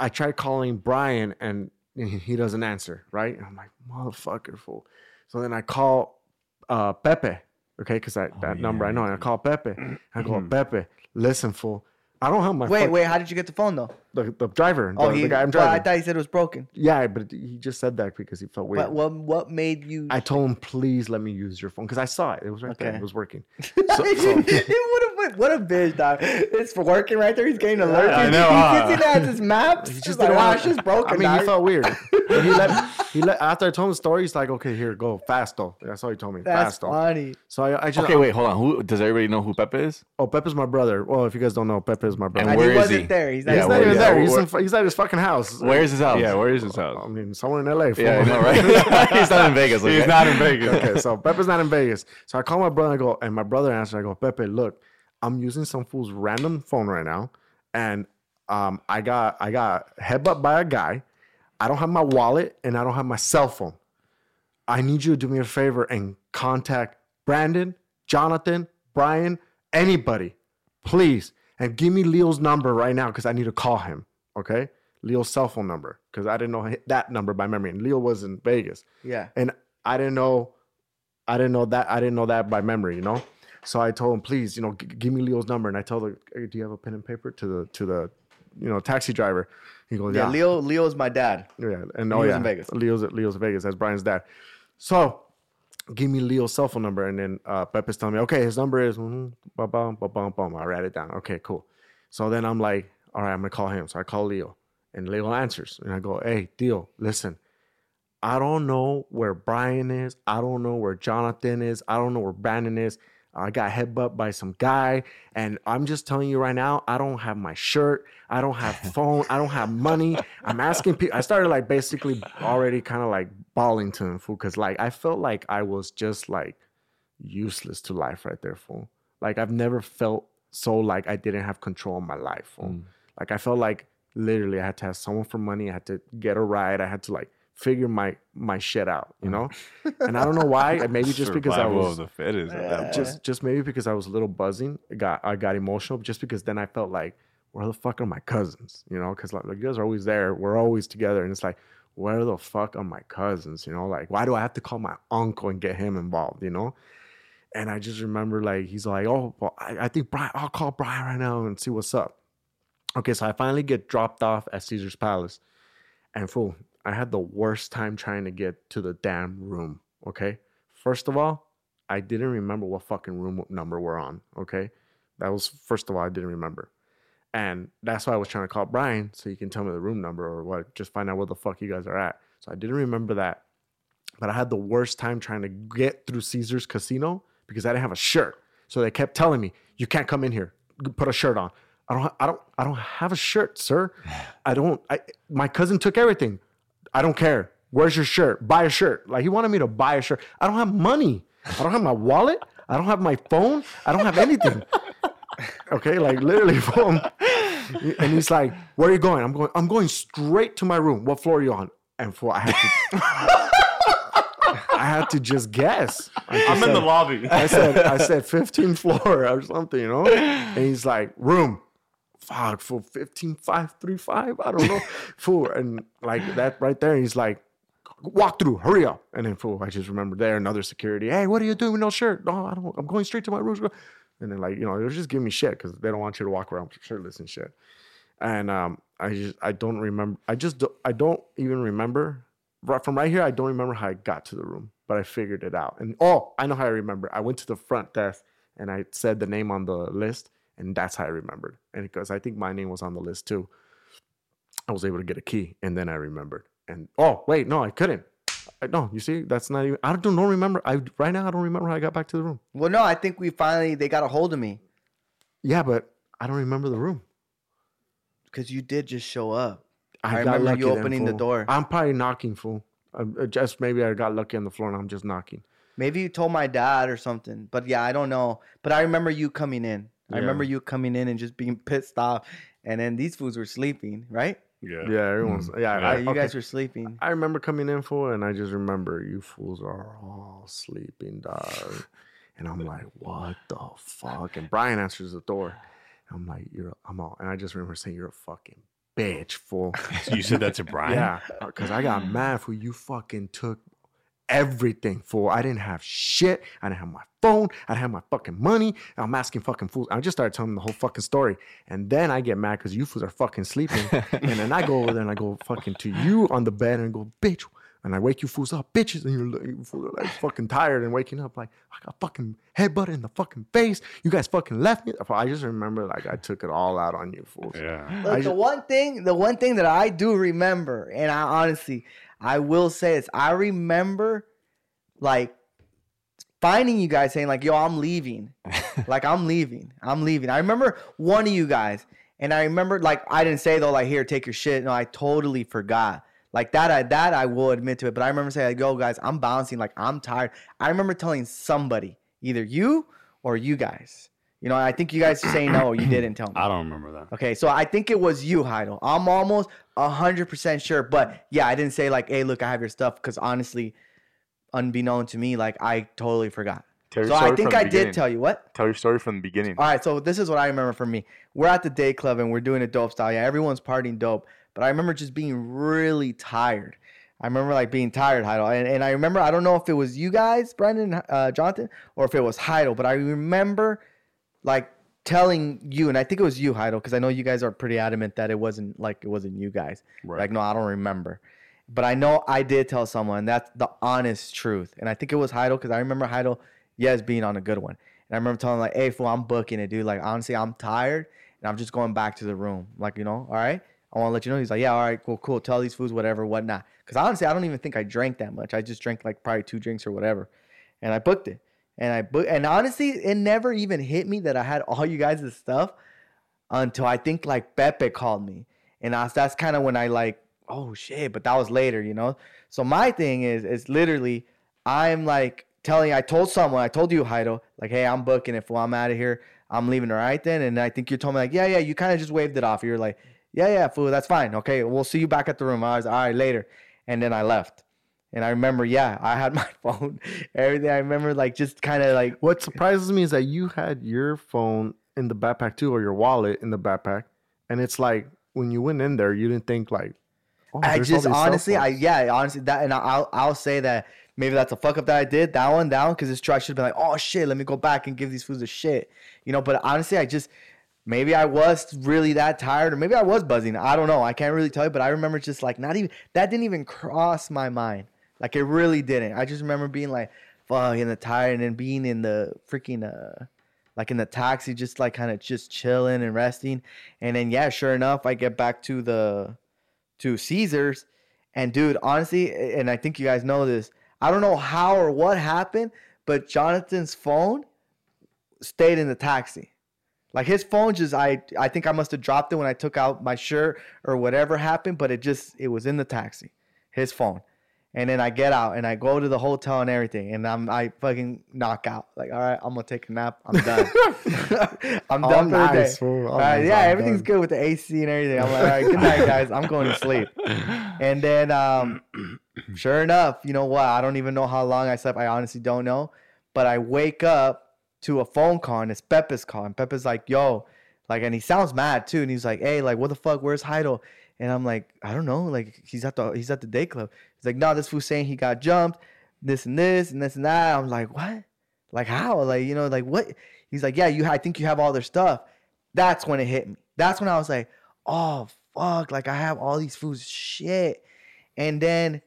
I tried calling Brian and he he doesn't answer, right? And I'm like, motherfucker, fool. So then I call uh, Pepe, okay, because that, that number I know. And I call Pepe. I go, Pepe, listen, fool. I don't have my Wait, fuck- wait. How did you get the phone though? The, the driver, Oh, the, he. the guy I'm well, I thought he said it was broken. yeah, but he just said that because he felt weird. But what what made you? I told him, please let me use your phone because I saw it. It was right there. It was working. what a what a bitch, dog! It's working right there. He's getting alert. I He- know, He huh? sits in there at his maps. He He's just like, didn't wow, wanna- it's just broken. I mean, he felt weird. But he let he let after I told him the story. He's like, okay, here, go fast though. That's all he told me. That's fast funny. So I, I just Okay, wait, hold on. Who does everybody know who Pepe is? Oh, Pepe's my brother. Well, if you guys don't know, Pepe is my brother. And And where he is wasn't he? there. He's not, Yeah, he's he's not where- even yeah, there. He's, in, he's at his fucking house. Where's his house? Yeah, where is his house? I mean, somewhere in LA. Yeah, I know, right? He's not in Vegas. He's not in Vegas. okay, so Pepe's not in Vegas. So I call my brother. I go, and my brother answers. I go, Pepe, look, I'm using some fool's random phone right now, and um, I got I got headbutt by a guy. I don't have my wallet and I don't have my cell phone. I need you to do me a favor and contact Brandon, Jonathan, Brian, anybody, please, and give me Leo's number right now because I need to call him. Okay, Leo's cell phone number because I didn't know that number by memory, and Leo was in Vegas yeah. and I didn't know, I didn't know that I didn't know that by memory, you know. So I told him, please, you know, g- give me Leo's number, and I told her, hey, do you have a pen and paper to the to the, you know, taxi driver? He goes, Yeah, yeah, Leo. Leo's my dad. yeah, and oh, He oh was yeah, in Vegas. Leo's Leo's Vegas. That's Brian's dad. So give me Leo's cell phone number, and then uh, Pepe's telling me, okay, his number is, mm, bum bum bum. I write it down. Okay, cool. So then I'm like, all right, I'm gonna call him. So I call Leo, and Leo answers, and I go, hey, Leo, listen. I don't know where Brian is. I don't know where Jonathan is. I don't know where Brandon is. I got headbutt by some guy, and I'm just telling you right now, I don't have my shirt. I don't have phone. I don't have money. I'm asking people. I started like basically already kind of like bawling to him, fool, because like I felt like I was just like useless to life right there, fool. Like I've never felt so like I didn't have control of my life, fool. Mm. Like I felt like literally I had to have someone for money. I had to get a ride. I had to like figure my my shit out, you know. and I don't know why. Maybe just because I was the fittest. point. just just maybe because I was a little buzzing. I got I got emotional just because then I felt like, where the fuck are my cousins? You know, because like, like you guys are always there. We're always together. And it's like, where the fuck are my cousins? You know, like why do I have to call my uncle and get him involved? You know? And I just remember like he's like, oh, well, I, I think Brian, I'll call Brian right now and see what's up. Okay, so I finally get dropped off at Caesar's Palace. And fool, I had the worst time trying to get to the damn room. Okay. First of all, I didn't remember what fucking room number we're on. Okay. That was first of all, I didn't remember. And that's why I was trying to call Brian so he can tell me the room number or what, just find out where the fuck you guys are at. So I didn't remember that. But I had the worst time trying to get through Caesar's casino because I didn't have a shirt. So they kept telling me, "You can't come in here. Put a shirt on." I don't. I don't. I don't have a shirt, sir. I don't. I, my cousin took everything. I don't care. Where's your shirt? Buy a shirt. Like he wanted me to buy a shirt. I don't have money. I don't have my wallet. I don't have my phone. I don't have anything. Okay, like literally phone. And he's like, "Where are you going?" I'm going. I'm going straight to my room. What floor are you on? And for I had to. I had to just guess. Just I'm in the lobby. I said, I said 15th floor or something, you know? And he's like, room. Fuck, for 15, 5, 3, 5. I don't know. fool. And like that right there, he's like, walk through, hurry up. And then fool, I just remember there, another security. Hey, what are you doing with no shirt? No, I don't, I'm going straight to my room. And then like, you know, they're just giving me shit because they don't want you to walk around shirtless and shit. And um, I just, I don't remember. I just, don't, I don't even remember. Right from right here, I don't remember how I got to the room, but I figured it out. And oh, I know how I remember. I went to the front desk and I said the name on the list, and that's how I remembered. And because I think my name was on the list too, I was able to get a key, and then I remembered. And oh, wait, no, I couldn't. I, no, you see, that's not even. I don't, don't remember. I right now, I don't remember how I got back to the room. Well, no, I think we finally they got a hold of me Yeah, but I don't remember the room. because you did just show up. I, I got remember you lucky then, opening the door. I'm probably knocking, fool. I'm, uh, just maybe I got lucky on the floor and I'm just knocking. Maybe you told my dad or something. But yeah, I don't know. But I remember you coming in. I Yeah. remember you coming in and just being pissed off. And then these fools were sleeping, right? Yeah. Yeah, everyone's. Mm. Yeah, Yeah, I, you okay. guys were sleeping. I remember coming in for, and I just remember you fools are all sleeping, dog. And I'm like, what the fuck? And Brian answers the door. I'm like, you're, I'm all, and I just remember saying, you're a fucking bitch, fool. You said that to Brian? Yeah, because I got mad for you fucking took everything for. I didn't have shit. I didn't have my phone. I didn't have my fucking money. I'm asking fucking fools. I just started telling them the whole fucking story. And then I get mad because you fools are fucking sleeping. and then I go over there and I go fucking to you on the bed and go, bitch. And I wake you fools up, bitches. And you're, you fools are like fucking tired and waking up like, I got fucking headbutt in the fucking face. You guys fucking left me. I just remember like I took it all out on you fools. Yeah. Look, I the ju- one thing, the one thing that I do remember, and I honestly, I will say this. I remember like finding you guys saying like, "Yo, I'm leaving," like I'm leaving, I'm leaving. I remember one of you guys, and I remember like I didn't say though like, "Here, take your shit." No, I totally forgot. Like that, I that I will admit to it. But I remember saying, like, "Yo, guys, I'm bouncing. Like I'm tired." I remember telling somebody, either you or you guys. You know, I think you guys say no. You didn't tell me. I don't remember that. Okay, so I think it was you, Heidel. I'm almost hundred percent sure, but yeah, I didn't say like, "Hey, look, I have your stuff," because honestly, unbeknown to me, like I totally forgot. Tell So I think I did tell you what. Tell your story from the beginning. All right, so this is what I remember from me. We're at the day club and we're doing a dope style. Yeah, everyone's partying dope, but I remember just being really tired. I remember like being tired, Heidel, and, and I remember I don't know if it was you guys, Brendan, uh, Jonathan, or if it was Heidel, but I remember like telling you, and I think it was you, Heidel, because I know you guys are pretty adamant that it wasn't like it wasn't you guys. Right. Like, no, I don't remember. But I know I did tell someone. That's the honest truth. And I think it was Heidel because I remember Heidel, yes, being on a good one. And I remember telling him, like, hey, fool, I'm booking it, dude. Like, honestly, I'm tired and I'm just going back to the room. Like, you know, all right. I want to let you know. He's like, yeah, all right, cool, cool. Tell these fools whatever, whatnot. Because honestly, I don't even think I drank that much. I just drank like probably two drinks or whatever. And I booked it. And I booked, and honestly, it never even hit me that I had all you guys' stuff until I think like Pepe called me. And I, that's kind of when I like, oh shit, but that was later, you know? So my thing is, is literally, I'm like telling, I told someone, I told you, Heido, like, hey, I'm booking it, fool. I'm out of here. I'm leaving, all right then? And I think you told me, like, yeah, yeah, you kind of just waved it off. You're like, yeah, yeah, fool, that's fine. Okay, we'll see you back at the room. I was, all right, later. And then I left. And I remember, yeah, I had my phone, everything. I remember, like, just kind of like, What surprises me is that you had your phone in the backpack too, or your wallet in the backpack, and it's like when you went in there, you didn't think like. Oh, I just honestly, I yeah, honestly that, and I'll I'll say that maybe that's a fuck up that I did that one down because it's true. I should have been like, oh shit, let me go back and give these foods a shit, you know. But honestly, I just maybe I was really that tired, or maybe I was buzzing. I don't know. I can't really tell you, but I remember just like not even that didn't even cross my mind. Like it really didn't. I just remember being like, fuck, in the tired, and then being in the freaking uh like in the taxi, just like kind of just chilling and resting. And then yeah, sure enough, I get back to the to Caesars, and dude, honestly, and I think you guys know this. I don't know how or what happened, but Jonathan's phone stayed in the taxi. Like his phone just I I think I must have dropped it when I took out my shirt or whatever happened, but it just it was in the taxi. His phone. And then I get out and I go to the hotel and everything, and I'm I fucking knock out. Like, all right, I'm gonna take a nap. I'm done. I'm All done for the day. nice, fool. All All right, nice, yeah, everything's done. good with the AC and everything. I'm like, all right, good night, guys. I'm going to sleep. And then, um, sure enough, you know what? I don't even know how long I slept. I honestly don't know. But I wake up to a phone call and it's Pepe's call. And Pepe's like, yo, like, and he sounds mad too. And he's like, hey, like, what the fuck? Where's Heidel? And I'm like, I don't know. Like, he's at the he's at the day club. He's like, no, this fool saying he got jumped, this and this and this and that. I'm like, what? Like how? Like, you know, like what? He's like, yeah, you I think you have all their stuff. That's when it hit me. That's when I was like, oh fuck, like I have all these foods, shit. And then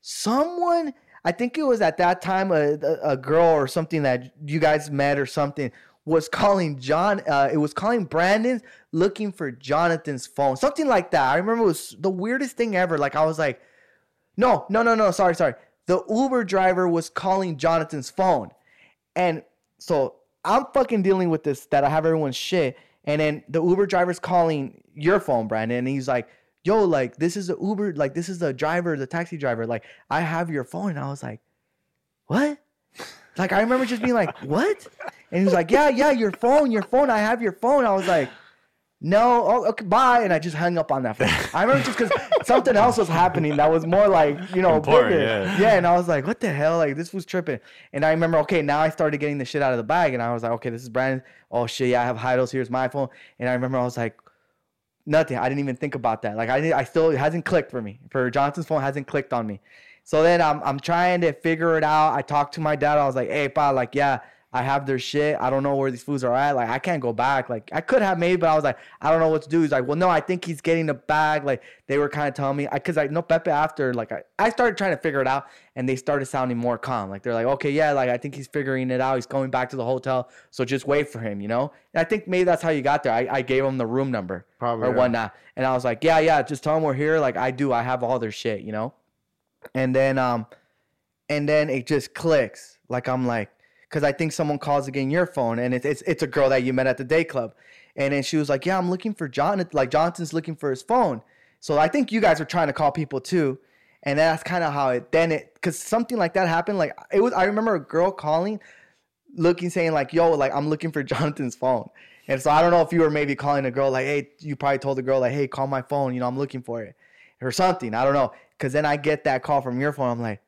someone, I think it was at that time a, a girl or something that you guys met or something was calling John. Uh, it was calling Brandon looking for Jonathan's phone, something like that. I remember it was the weirdest thing ever. Like I was like, no, no, no, no, sorry, sorry. The Uber driver was calling Jonathan's phone. And so I'm fucking dealing with this that I have everyone's shit. And then the Uber driver's calling your phone, Brandon. And he's like, yo, like, this is the Uber, like, this is the driver, the taxi driver. Like, I have your phone. And I was like, what? Like, I remember just being like, what? And he was like, yeah, yeah, your phone, your phone. I have your phone. I was like, no, oh, okay, bye. And I just hung up on that phone. I remember just because something else was happening that was more like, you know, Important, yeah. yeah. And I was like, what the hell? Like, this was tripping. And I remember, okay, now I started getting the shit out of the bag. And I was like, okay, this is Brandon. Oh, shit, yeah, I have Heidel's. Here's my phone. And I remember I was like, nothing. I didn't even think about that. Like, I, I still, it hasn't clicked for me. For Johnson's phone, hasn't clicked on me. So then I'm, I'm trying to figure it out. I talked to my dad. I was like, hey, pa, like, yeah, I have their shit. I don't know where these foods are at. Like, I can't go back. Like, I could have maybe, but I was like, I don't know what to do. He's like, well, no, I think he's getting the bag. Like, they were kind of telling me, because I, know Pepe after, like, I, I started trying to figure it out, and they started sounding more calm. Like, they're like, okay, yeah, like, I think he's figuring it out. He's going back to the hotel. So just wait for him, you know? And I think maybe that's how you got there. I, I gave him the room number Probably, or yeah. whatnot. And I was like, yeah, yeah, just tell him we're here. Like, I do. I have all their shit, you know? And then, um, and then it just clicks. Like I'm like, because I think someone calls again your phone, and it's it's it's a girl that you met at the day club, and then she was like, yeah, I'm looking for Jonathan. Like Jonathan's looking for his phone. So I think you guys were trying to call people too, and that's kind of how it. Then it because something like that happened. Like it was. I remember a girl calling, looking saying like, yo, like I'm looking for Jonathan's phone. And so I don't know if you were maybe calling a girl like, hey, you probably told the girl like, hey, call my phone. You know, I'm looking for it or something. I don't know. Cause then I get that call from your phone. I'm like,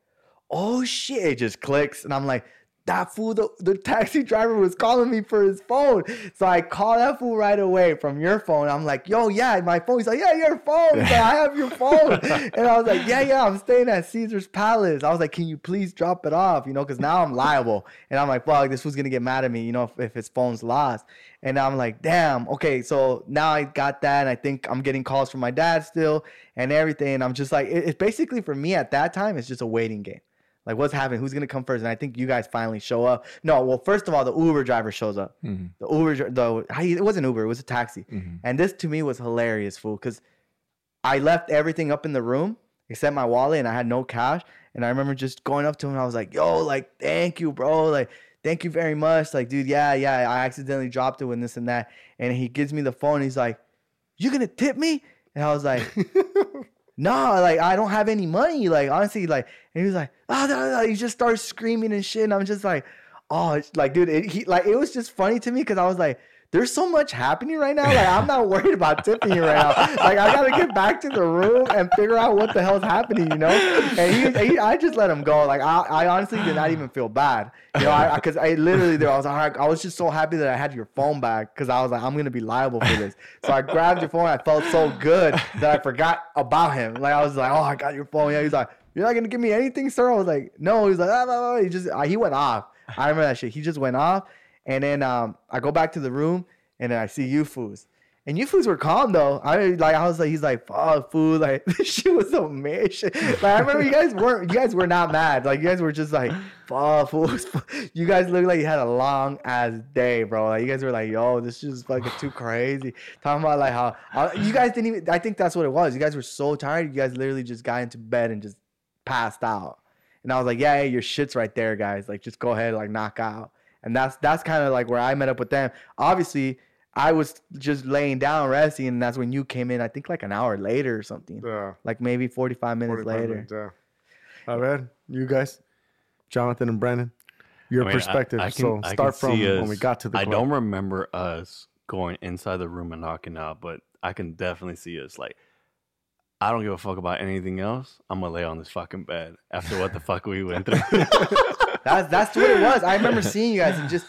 oh shit, it just clicks. And I'm like, that fool, the, the taxi driver was calling me for his phone. So I call that fool right away from your phone. I'm like, yo, yeah, my phone. He's like, yeah, your phone. Like, I have your phone. and I was like, yeah, yeah, I'm staying at Caesar's Palace. I was like, can you please drop it off? You know, because now I'm liable. And I'm like, fuck, this fool's going to get mad at me, you know, if, if his phone's lost. And I'm like, damn, okay, so now I got that. And I think I'm getting calls from my dad still and everything. And I'm just like, it, it's basically for me at that time, it's just a waiting game. Like, what's happening? Who's gonna come first? And I think you guys finally show up. No, well, first of all, the Uber driver shows up. Mm-hmm. The Uber, the it wasn't Uber, it was a taxi. And this to me was hilarious, fool, because I left everything up in the room except my wallet, and I had no cash. And I remember just going up to him, and I was like, "Yo, like, thank you, bro. Like, thank you very much. Like, dude, yeah, yeah, I accidentally dropped it when this and that." And he gives me the phone. He's like, "You gonna tip me?" And I was like, no, like I don't have any money. Like honestly, like and he was like, oh, no, no. he just starts screaming and shit. And I'm just like, oh, like, dude, it, he like it was just funny to me because I was like, there's so much happening right now. Like I'm not worried about you right now. Like I gotta get back to the room and figure out what the hell's happening, you know. And he, he I just let him go. Like I, I honestly did not even feel bad, you know, I because I, literally there I was like, I was just so happy that I had your phone back because I was like I'm gonna be liable for this. So I grabbed your phone. I felt so good that I forgot about him. Like I was like, oh, I got your phone. Yeah, he's like, you're not gonna give me anything, sir. I was like, no. He's like, ah, blah, blah. he just he went off. I remember that shit. He just went off, and then um, I go back to the room, and then I see you fools. And you fools were calm though. I like I was like he's like fuck fool like this shit was so mad. Like I remember you guys weren't you guys were not mad. Like you guys were just like fuck fools. You guys looked like you had a long ass day, bro. Like you guys were like yo this is fucking too crazy. Talking about like how uh, you guys didn't even. I think that's what it was. You guys were so tired. You guys literally just got into bed and just passed out. And I was like yeah, yeah your shit's right there, guys. Like just go ahead like knock out. And that's that's kind of like where I met up with them. Obviously I was just laying down resting, and that's when you came in. I think like an hour later or something, Yeah. like maybe forty five minutes 45 later. minutes, yeah. All right, you guys, Jonathan and Brandon, your I mean, perspective. I can- so start from see when we got to the I club. don't remember us going inside the room and knocking out, but I can definitely see us like. I don't give a fuck about anything else. I'm gonna lay on this fucking bed after what the fuck we went through. That's that's what it was. I remember seeing you guys and just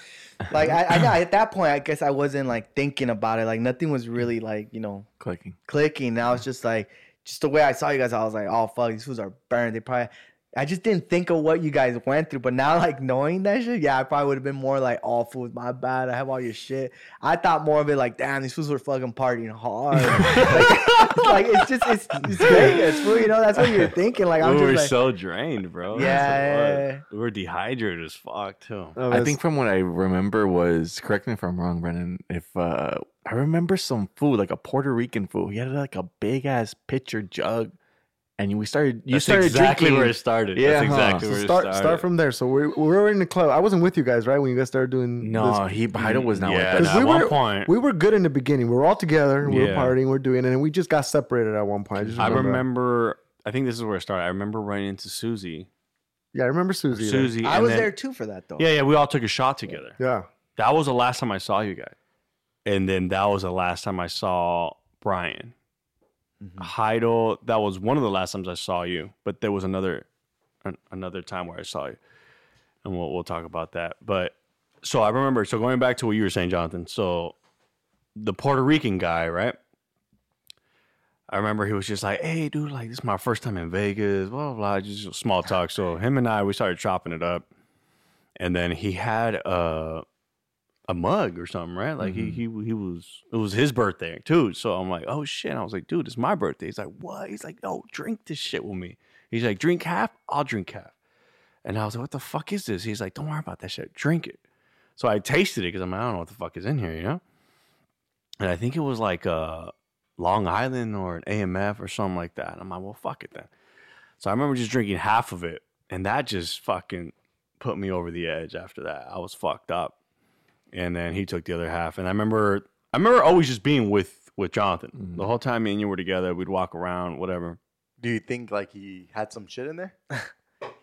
like I, I at that point I guess I wasn't like thinking about it. Like nothing was really like you know Clicking. clicking. And I was just like just the way I saw you guys. I was like oh fuck these fools are burned. They probably. I just didn't think of what you guys went through, but now like knowing that shit, yeah, I probably would have been more like, awful. fools, my bad. I have all your shit." I thought more of it like, "Damn, these fools were fucking partying hard." like, like, it's just it's it's Vegas, fool. You know, that's what you're thinking. Like I'm we were like, so drained, bro. Yeah, yeah, yeah. we were dehydrated as fuck too. Oh, I think from what I remember was correct me if I'm wrong, Brennan. If uh I remember some food, like a Puerto Rican food. He had like a big ass pitcher jug, and we started. You That's started exactly drinking. where it started. Yeah, That's huh. exactly so where start started. start from there. So we, we were in the club. I wasn't with you guys, right? When you guys started doing No, this? he Haida mm, was not yeah, with us. at we one were- point, we were good in the beginning. We were all together. We were partying. We are doing it, and we just got separated at one point. I just remember. that. remember. I think this is where it started. I remember running into Susie. Yeah, I remember Susie. Susie. I was then- there too for that though. Yeah, yeah. We all took a shot together. Yeah. That was the last time I saw you guys, and then that was the last time I saw Brian. Mhm. Heidel. That was one of the last times I saw you, but there was another, an, another time where I saw you, and we'll we'll talk about that. But so I remember. So going back to what you were saying, Jonathan. So the Puerto Rican guy, right? I remember he was just like, "Hey, dude, like this is my first time in Vegas." Blah blah, blah just small talk. So him and I, we started chopping it up, and then he had a a mug or something, right? Like he mm-hmm. he he was it was his birthday too. So I'm like, "Oh shit!" I was like, "Dude, it's my birthday." He's like, "What?" He's like, "Oh, drink this shit with me." He's like, "Drink half, I'll drink half." And I was like, "What the fuck is this?" He's like, "Don't worry about that shit. Drink it." So I tasted it because I'm like, I don't know what the fuck is in here, you know. And I think it was like a Long Island or an AMF or something like that. I'm like, well, fuck it then. So I remember just drinking half of it, and that just fucking put me over the edge. After that, I was fucked up. And then he took the other half, and I remember, I remember always just being with with Jonathan the whole time. Me and you were together. We'd walk around, whatever. Do you think like he had some shit in there?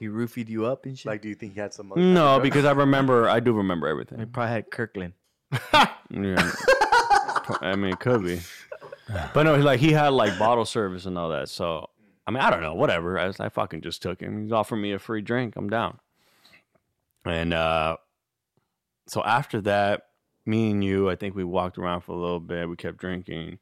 He roofied you up and shit. Like, do you think he had some? other No, because I remember, I do remember everything. he probably had Kirkland. Yeah. I mean, it could be. But no, like he had like bottle service and all that. So I mean, I don't know, whatever. I, I fucking just took him. He's offering me a free drink. I'm down. And uh so after that, me and you, I think we walked around for a little bit. We kept drinking.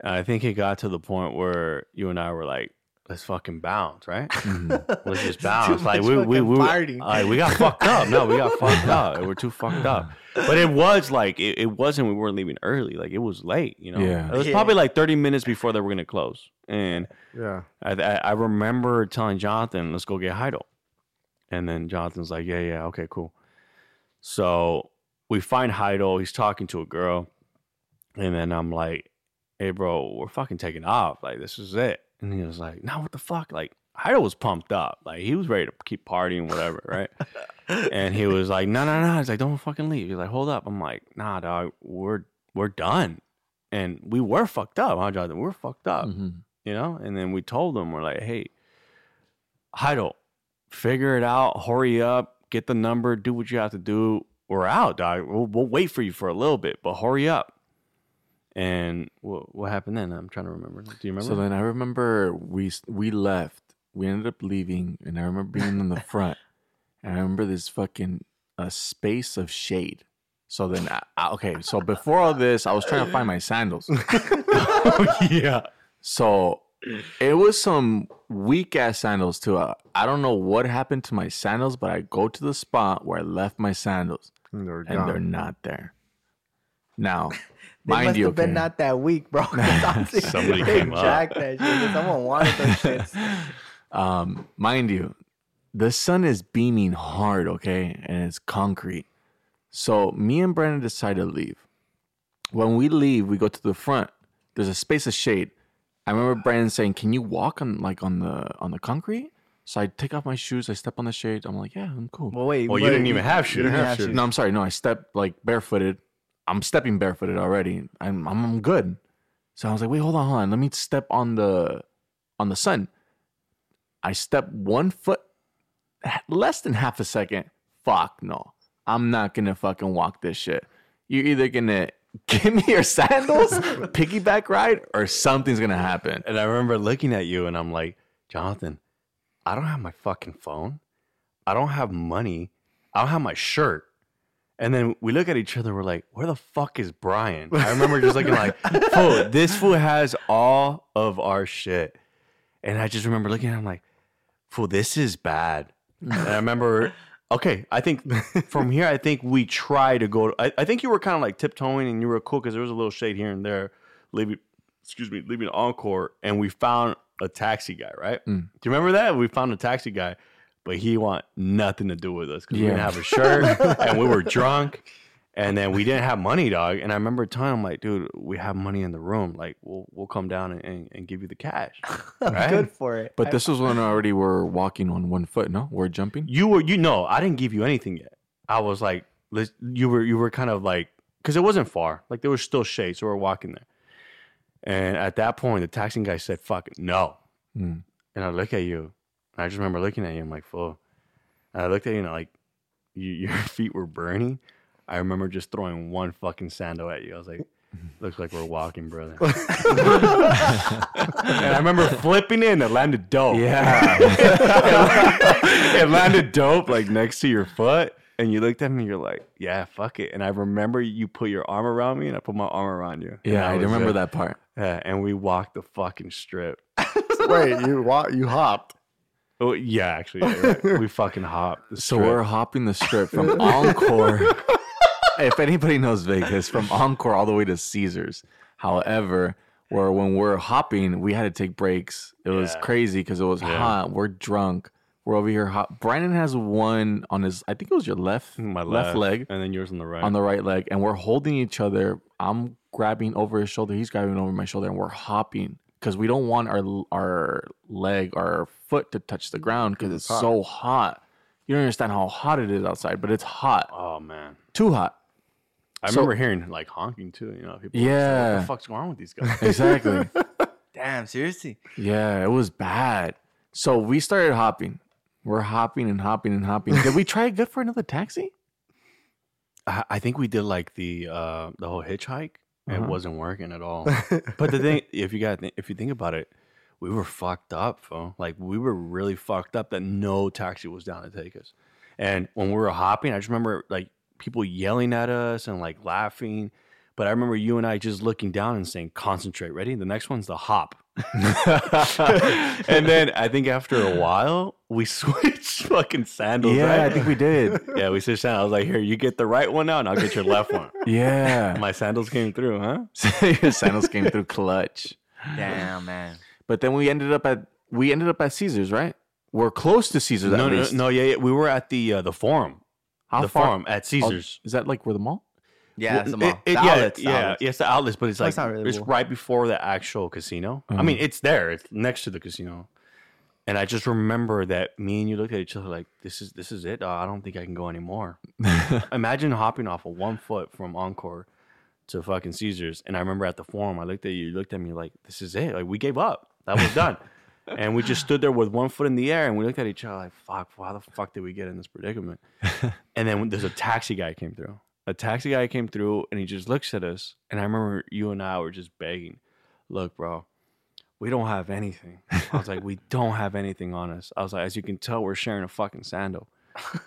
And I think it got to the point where you and I were like, let's fucking bounce, right? Mm-hmm. Let's just bounce. Too like much we we we, partying. like, we got fucked up. No, we got fucked up. We're too fucked up. But it was like it, it wasn't. We weren't leaving early. Like it was late. You know. Yeah. It was Yeah. probably like thirty minutes before they were gonna close. And Yeah. I, I, I remember telling Jonathan, "Let's go get Heidel." And then Jonathan's like, "Yeah, yeah, okay, cool." So we find Heidel. He's talking to a girl, and then I'm like, "Hey, bro, we're fucking taking off. Like this is it." And he was like, "No, what the fuck?" Like Heidel was pumped up. Like he was ready to keep partying, whatever, right? and he was like, "No, no, no." He's like, "Don't fucking leave." He's like, "Hold up." I'm like, "Nah, dog, we're we're done." And we were fucked up, huh, Jonathan? We're fucked up Mhm. you know? And then we told them, we're like, hey, Heidel, figure it out, hurry up, get the number, do what you have to do. we're out, dog. We'll, we'll wait for you for a little bit, but hurry up. And what what happened then? I'm trying to remember. Do you remember? So then I remember we we left. We ended up leaving, and I remember being in the front. And I remember this fucking a space of shade. So then, I, I- okay. So before all this, I was trying to find my sandals. yeah. So it was some weak ass sandals too. Uh, I don't know what happened to my sandals, but I go to the spot where I left my sandals, And they're and they're not there. Now, They mind must you, have been okay, not that weak, bro. 'cause I'm seeing Somebody came up. jacked that shit. Someone wanted those shits. um, mind you, the sun is beaming hard, okay, and it's concrete. So me and Brandon decide to leave. When we leave, we go to the front. There's a space of shade. I remember Brandon saying, "Can you walk on like on the on the concrete?" So I take off my shoes. I step on the shade. I'm like, "Yeah, I'm cool." Well, wait. Well, you didn't even have shoes. didn't You didn't have have shoes. No, I'm sorry. No, I step like barefooted. I'm stepping barefooted already. I'm, I'm I'm good. So I was like, wait, hold on, hold on. Let me step on the on the sun. I step one foot, less than half a second. Fuck no, I'm not gonna fucking walk this shit. You're either gonna give me your sandals, piggyback ride, or something's gonna happen. And I remember looking at you and I'm like, Jonathan, I don't have my fucking phone. I don't have money. I don't have my shirt. And then we look at each other, we're like, where the fuck is Brian? I remember just looking like, fool, this fool has all of our shit. And I just remember looking at him like, fool, this is bad. And I remember, okay, I think from here, I think we try to go. I, I think you were kind of like tiptoeing and you were cool because there was a little shade here and there, leaving, excuse me, leaving Encore. And we found a taxi guy, right? Mm. Do you remember that? We found a taxi guy, but he want nothing to do with us because we didn't have a shirt and we were drunk. And then we didn't have money, dog. And I remember telling him, like, dude, we have money in the room. Like, we'll we'll come down and, and, and give you the cash. Right? Good for it. But this was when I already we're walking on one foot. No, we're jumping. You were, you know, I didn't give you anything yet. I was like, let's, you were, you were kind of like, because it wasn't far. Like there was still shade, so we are walking there. And at that point, the taxi guy said, "Fuck no." Mm. And I look at you. And I just remember looking at you. I'm like, "Full." And I looked at you and i like, you, your feet were burning. I remember just throwing one fucking sandal at you. I was like, "Looks like we're walking, brother." and I remember flipping it and it landed dope. Yeah. it landed dope like next to your foot and you looked at me and you're like yeah fuck it and i remember you put your arm around me and i put my arm around you yeah, I was remember it. that part. yeah and we walked the fucking strip Wait, you wa- you hopped. oh yeah actually yeah, right. we fucking hopped the So we're hopping the strip from Encore. If anybody knows Vegas, from Encore all the way to Caesars. However, where when we're hopping, we had to take breaks. It was Yeah. crazy because it was Yeah. hot. We're drunk. We're over here hot. Brandon has one on his, I think it was your left, my left, leg and then yours on the right on the right leg, and we're holding each other. I'm grabbing over his shoulder. He's grabbing over my shoulder, and we're hopping because we don't want our our leg, our foot to touch the ground because it's so hot. You don't understand how hot it is outside, but it's hot, oh man too hot. I So- remember hearing like honking too you know people were just like, what the fuck's going on with these guys Exactly. Damn, seriously. yeah, it was bad. So we started hopping. We're hopping and hopping and hopping. Did we try good for another taxi? I, I think we did like the uh the whole hitchhike Uh-huh. it wasn't working at all But the thing, if you got, if you think about it, we were fucked up, fo. Like we were really fucked up that no taxi was down to take us. And when we were hopping, I just remember like people yelling at us and like laughing. But I remember you and I just looking down and saying, "Concentrate, ready." The next one's the hop. and then I think after a while, we switched fucking sandals. yeah, right? I think we did. yeah, we switched sandals. I was like, "Here, you get the right one now, and I'll get your left one." Yeah. My sandals came through, huh? Your sandals came through clutch. Damn, man. But then we ended up at we ended up at Caesars, right? We're close to Caesars No, at no, least. no, yeah, yeah, we were at the uh, the forum. How the far? forum at oh, Caesars. Is that like where the mall? Yeah, it's the mall. it- it- The yeah, outlets, the yeah, outlets. yes, the outlets, but it's like it's not really it's the- right before the actual casino. I mean, mm-hmm. it's there. It's next to the casino. And I just remember that me and you looked at each other like, "This is this is it. dawg. I don't think I can go anymore." Imagine hopping off of one foot from Encore to fucking Caesars. And I remember at the forum, I looked at you, you looked at me like, "This is it. Like we gave up. That was done." and we just stood there with one foot in the air and we looked at each other like, fuck, why the fuck did we get in this predicament? and then there's a taxi guy came through. A taxi guy came through and he just looks at us. And I remember you and I were just begging, look, bro, we don't have anything. I was like, we don't have anything on us. I was like, as you can tell, we're sharing a fucking sandal.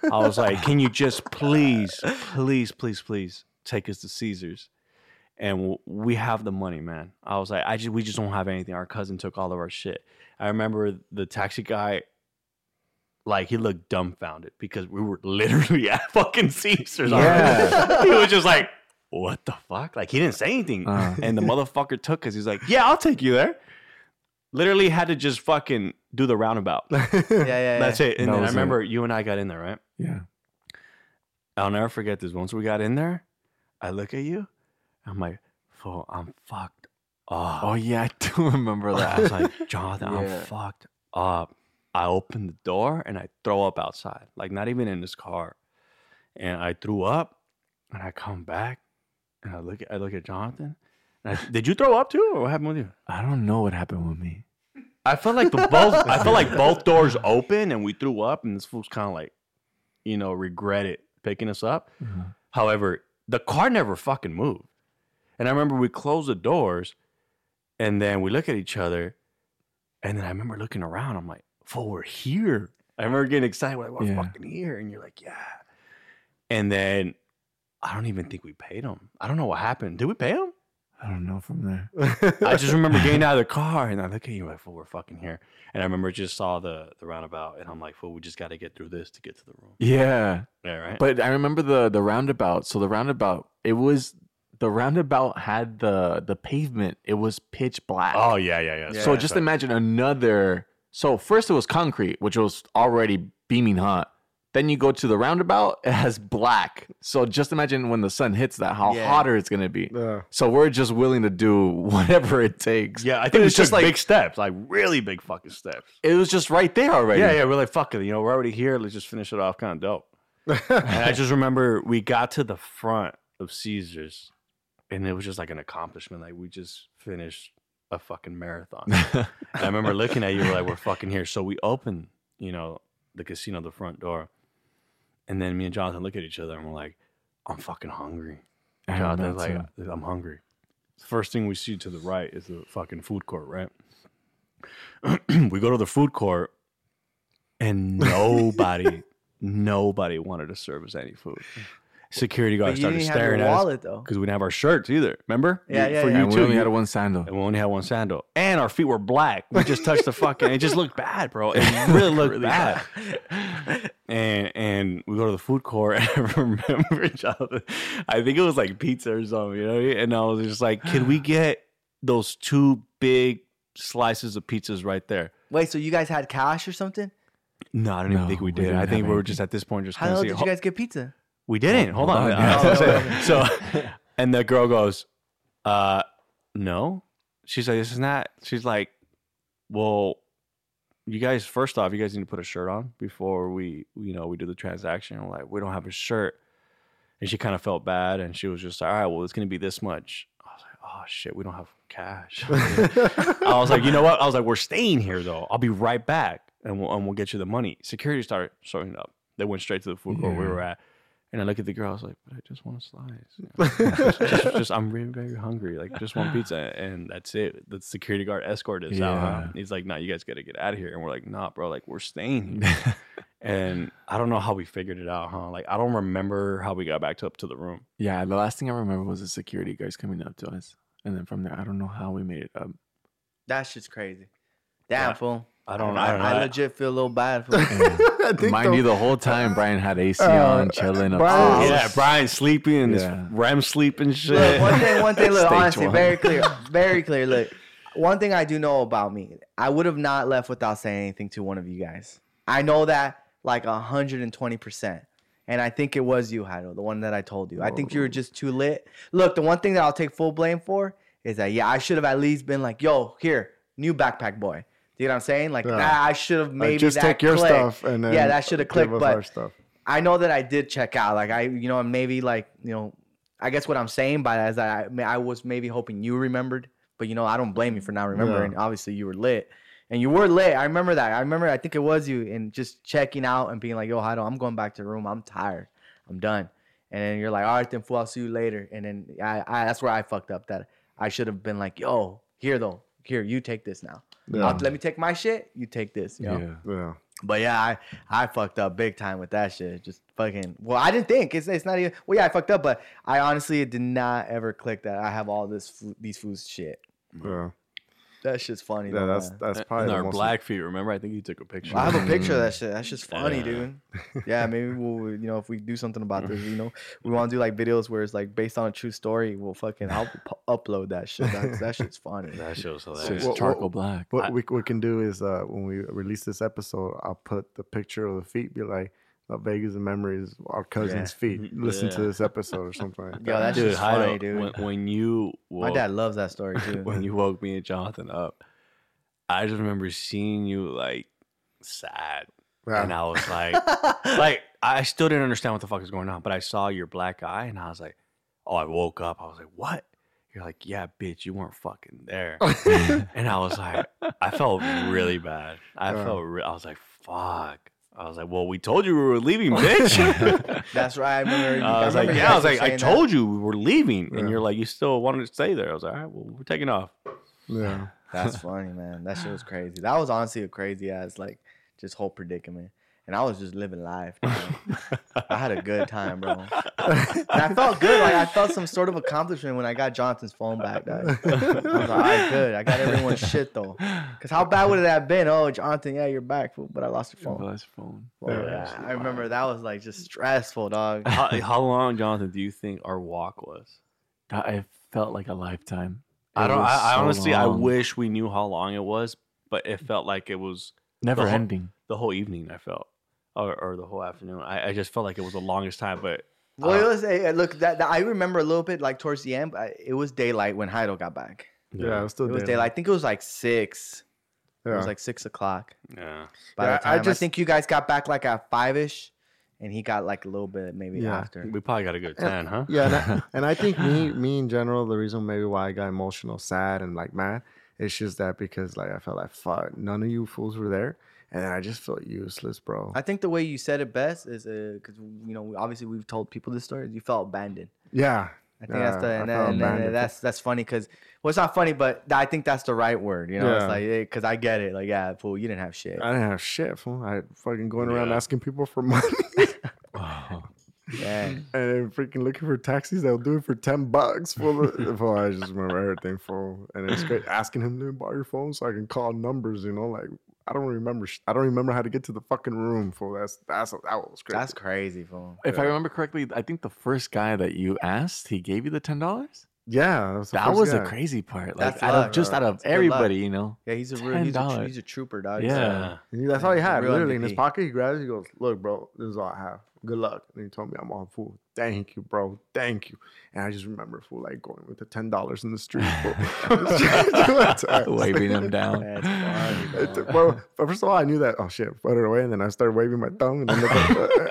I was like, can you just please, please, please, please take us to Caesars? And we have the money, man. I was like, I just, we just don't have anything. Our cousin took all of our shit. I remember the taxi guy, like he looked dumbfounded because we were literally at fucking Caesars. Yeah. he was just like, what the fuck? Like he didn't say anything. Uh. And the motherfucker took us. He's like, yeah, I'll take you there. Literally had to just fucking do the roundabout. Yeah, yeah, yeah. That's it. And That then I was it. remember you and I got in there, right? Yeah. I'll never forget this. Once we got in there, I look at you. I'm like, fool, I'm fucked up. Oh yeah, I do remember that. I that. was like, Jonathan, Yeah. I'm fucked up. I open the door and I throw up outside, like not even in this car. And I threw up and I come back and I look at, I look at Jonathan. And I, did you throw up too? Or what happened with you? I don't know what happened with me. I felt like the both I felt like both doors open and we threw up and this fool's kind of like, you know, regretted picking us up. Mhm. However, the car never fucking moved. And I remember we closed the doors and then we look at each other. And then I remember looking around. I'm like, fool, we're here. I remember getting excited. We're like, we're Yeah. fucking here. And you're like, yeah. And then I don't even think we paid him. I don't know what happened. Did we pay him? I don't know from there. I just remember getting out of the car and I look at you like, fool, we're fucking here. And I remember just saw the the roundabout and I'm like, fool, we just got to get through this to get to the room. Yeah, Yeah, right. but I remember the the roundabout. So the roundabout, it was the roundabout had the the pavement. It was pitch black. oh yeah, yeah, yeah. Yeah. so just imagine another. So first it was concrete, which was already beaming hot. Then you go to the roundabout, it has black. So just imagine when the sun hits that, how Yeah. hotter it's gonna be. Yeah. So we're just willing to do whatever it takes. Yeah, I think it's it's just just like- big steps, like really big fucking steps. It was just right there already. Yeah, yeah, we're like, fuck it, you know, we're already here. Let's just finish it off kind of dope. and I just remember we got to the front of Caesars and it was just like an accomplishment. Like we just finished a fucking marathon. and I remember looking at you, we're like, we're fucking here. So we opened, you know, the casino, the front door. And then me and Jonathan look at each other and we're like, I'm fucking hungry. Remember Jonathan's like, I'm hungry. First thing we see to the right is the fucking food court, right? we go to the food court and nobody, nobody wanted to serve us any food. Security But started staring your at us wallet though. because we didn't have our shirts either. Remember? Yeah, yeah, For yeah. you And we too. only you- had one sandal. and we only had one sandal, and our feet were black. We just touched the fucking. It just looked bad, bro. It really looked bad. And and we go to the food court, and I remember, Jonathan, I think it was like pizza or something, you know. And I was just like, "Can we get those two big slices of pizzas right there?" Wait, so you guys had cash or something? No, I don't even think we we did. didn't I think we were anything. just at this point just How kind the hell did you guys get pizza? We didn't. Hold on. Hold on. I- Oh, so, okay. so, and the girl goes, uh, no. She's like, this is not. She's like, well, you guys, first off, you guys need to put a shirt on before we, you know, we do the transaction. I'm like, we don't have a shirt. And she kind of felt bad. And she was just like, all right, well, it's going to be this much. I was like, oh, shit, we don't have cash. I was like, you know what? I was like, we're staying here, though. I'll be right back. And we'll, and we'll get you the money. Security started showing up. They went straight to the food court we were at. And I look at the girl. I was like, "But I just want a slice. just, just, just- I'm really very hungry. Like, just one pizza, and that's it." The security guard escorted us out. Huh? He's like, "Nah, you guys got to get out of here." And we're like, "Nah, bro. Like, we're staying and I don't know how we figured it out, huh? Like, I don't remember how we got back to up to the room. Yeah, the last thing I remember was the security guys coming up to us. And then from there, I don't know how we made it up. That shit's crazy. Damn Yeah. fool. I don't. I, I, don't know. I legit feel a little bad for I think Mind the- you, the whole time Brian had AC Uh, on, chilling up. Brian- yeah, Brian sleeping and Yeah. his REM sleep and shit. Look, one thing, one thing, look, honestly, one. very clear, very clear. Look, one thing I do know about me, I would have not left without saying anything to one of you guys. I know that like hundred and twenty percent, and I think it was you, Hado, the one that I told you. I think you were just too lit. Look, the one thing that I'll take full blame for is that yeah, I should have at least been like, yo, here, new backpack boy. Do you know what I'm saying? Like, Yeah. nah, I should have Like, maybe just that take your clicked. stuff and then yeah, that should have clicked, but stuff. I know that I did check out. Like I, you know, maybe like you know, I guess what I'm saying by that is that I, I was maybe hoping you remembered, but you know, I don't blame you for not remembering. Obviously, you were lit, and you were lit. I remember that. I remember. I think it was you, and just checking out and being like, "Yo, Heido, I'm going back to the room. I'm tired. I'm done." And then you're like, "All right, then, fool. I'll see you later." And then I, I that's where I fucked up. That I should have been like, "Yo, here though, here, you take this now. I'll- let me take my shit. You take this." You know? Yeah. Yeah. But yeah, I I fucked up big time with that shit. Just fucking. Well, I didn't think it's it's not even. Well, yeah, I fucked up, but I honestly did not ever click that I have all this fu- these foods shit. Yeah. That shit's funny. Yeah, though, that's man. that's probably the our most black feet. Remember, I think you took a picture. I have a picture of that shit. That's just funny, Yeah. dude. Yeah, maybe we'll you know if we do something about this, you know, we want to do like videos where it's like based on a true story. We'll fucking I'll upload that shit. That, that shit's funny. That shows So hilarious. it's what- charcoal black. What we, we can do is uh, when we release this episode, I'll put the picture of the feet, be like, uh, Vegas and memories, our cousin's feet. Listen to this episode or something like that. Yo, that's dude, just Heido, funny, dude. When, when you My dad loves that story too. when you woke me and Jonathan up, I just remember seeing you like sad, Yeah. and I was like, like I still didn't understand what the fuck is going on, but I saw your black eye, and I was like, oh, I woke up. I was like, what? You're like, yeah, bitch, you weren't fucking there, and I was like, I felt really bad. I Yeah. felt, re- I was like, fuck. I was like, well, we told you we were leaving, bitch. That's right. I remember. I was like, remember you yeah, I was like, I saying that. told you we were leaving, and Yeah. you're like, you still wanted to stay there. I was like, all right, well, we're taking off. yeah. That's funny, man. That shit was crazy. That was honestly a crazy ass like just whole predicament. And I was just living life. I had a good time, bro. And I felt good. Like I felt some sort of accomplishment when I got Jonathan's phone back. dog. I was like, all right, good. I got everyone's shit though. Cause how bad would it have been? Oh, Jonathan, yeah, you're back, but I lost your phone. Plus phone. Oh, yeah, I remember that was like just stressful, dog. how, how long, Jonathan, do you think our walk was? I felt like a lifetime. I don't. was I, I so honestly, I wish we knew how long it was, but it felt like it was never the whole- ending. the whole evening. I felt, or, or the whole afternoon. I, I just felt like it was the longest time. But Well, uh, it was a, look that, that I remember a little bit like towards the end. But it was daylight when Heido got back. Yeah, it was still It was daylight. daylight. I think it was like six. It was like six o'clock. yeah, By Yeah, the I time I, just- think you guys got back like at five ish, and he got like a little bit maybe Yeah. after. we probably got a good ten, huh? Yeah, and I, and I think me, me in general, the reason maybe why I got emotional, sad, and like mad, it's just that because like I felt like fuck, none of you fools were there, and then I just felt useless, bro. I think the way you said it best is uh, because you know obviously we've told people this story. You felt abandoned. yeah, I think that's the and, and- and that's that's funny because well it's not funny but I think that's the right word. You know, it's like because I get it. Like yeah, fool, you didn't have shit. I didn't have shit. Fool. I fucking going around asking people for money. Yeah. and then freaking looking for taxis that'll do it for 10 bucks for I just remember everything for and it's great asking him to borrow your phone so I can call numbers, you know, like I don't remember I don't remember how to get to the fucking room for that's that's that was crazy. That's crazy, fool. If I remember correctly, I think the first guy that you asked, he gave you the ten dollars. yeah, that was, the That was the crazy part. Like That's out luck, of just bro. out of It's everybody, you know. Yeah, he's a real he's a, tr- he's a trooper, dog. Yeah. And he- that's all he had, Real literally in his pocket. He grabs, he goes, "Look, bro, this is all I have. Good luck." And he told me I'm on fool. Thank you, bro. Thank you. And I just remember fool like going with the ten dollars in the street. fool. Waving them down. That's funny, took- well, first of all, I knew that. Oh shit, put it away, and then I started waving my thumb, and then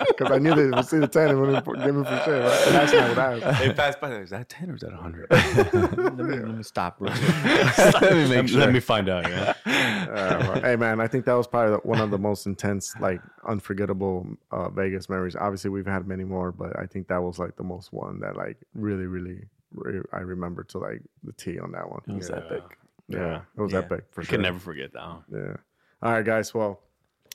because I knew they would see the ten and wouldn't give me for shit. Right? And that's not what I. They passed by. Is that ten or is that hundred? let, me, let me stop. Real quick. Let me make sure. let me find out. Yeah. Uh, well, hey man, I think that was probably the- one of the most intense, like unforgettable uh, Vegas memories. Obviously, we've had many more, but I think that was like the most one that like really, really, re- I remember to like the T on that one. It was Yeah. epic. Yeah, it was Yeah. epic for I sure. can never forget that. One. Yeah. All right, guys. Well,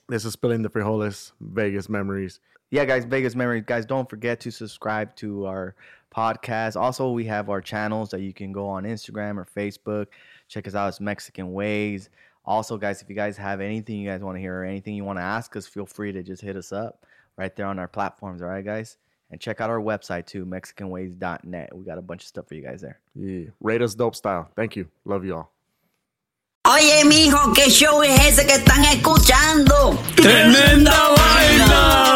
this is spilling the frijoles Vegas memories. yeah, guys, Vegas memories. Guys, don't forget to subscribe to our podcast. Also, we have our channels that you can go on Instagram or Facebook. Check us out. It's Mexican Ways. Also, guys, if you guys have anything you guys want to hear or anything you want to ask us, feel free to just hit us up right there on our platforms. All right, guys. And check out our website too, MexicanWays.net. We got a bunch of stuff for you guys there. Yeah. Rate us dope style. Thank you. Love you all. Oye, mijo, ¿qué show es ese que están escuchando? ¡Tremenda vaina!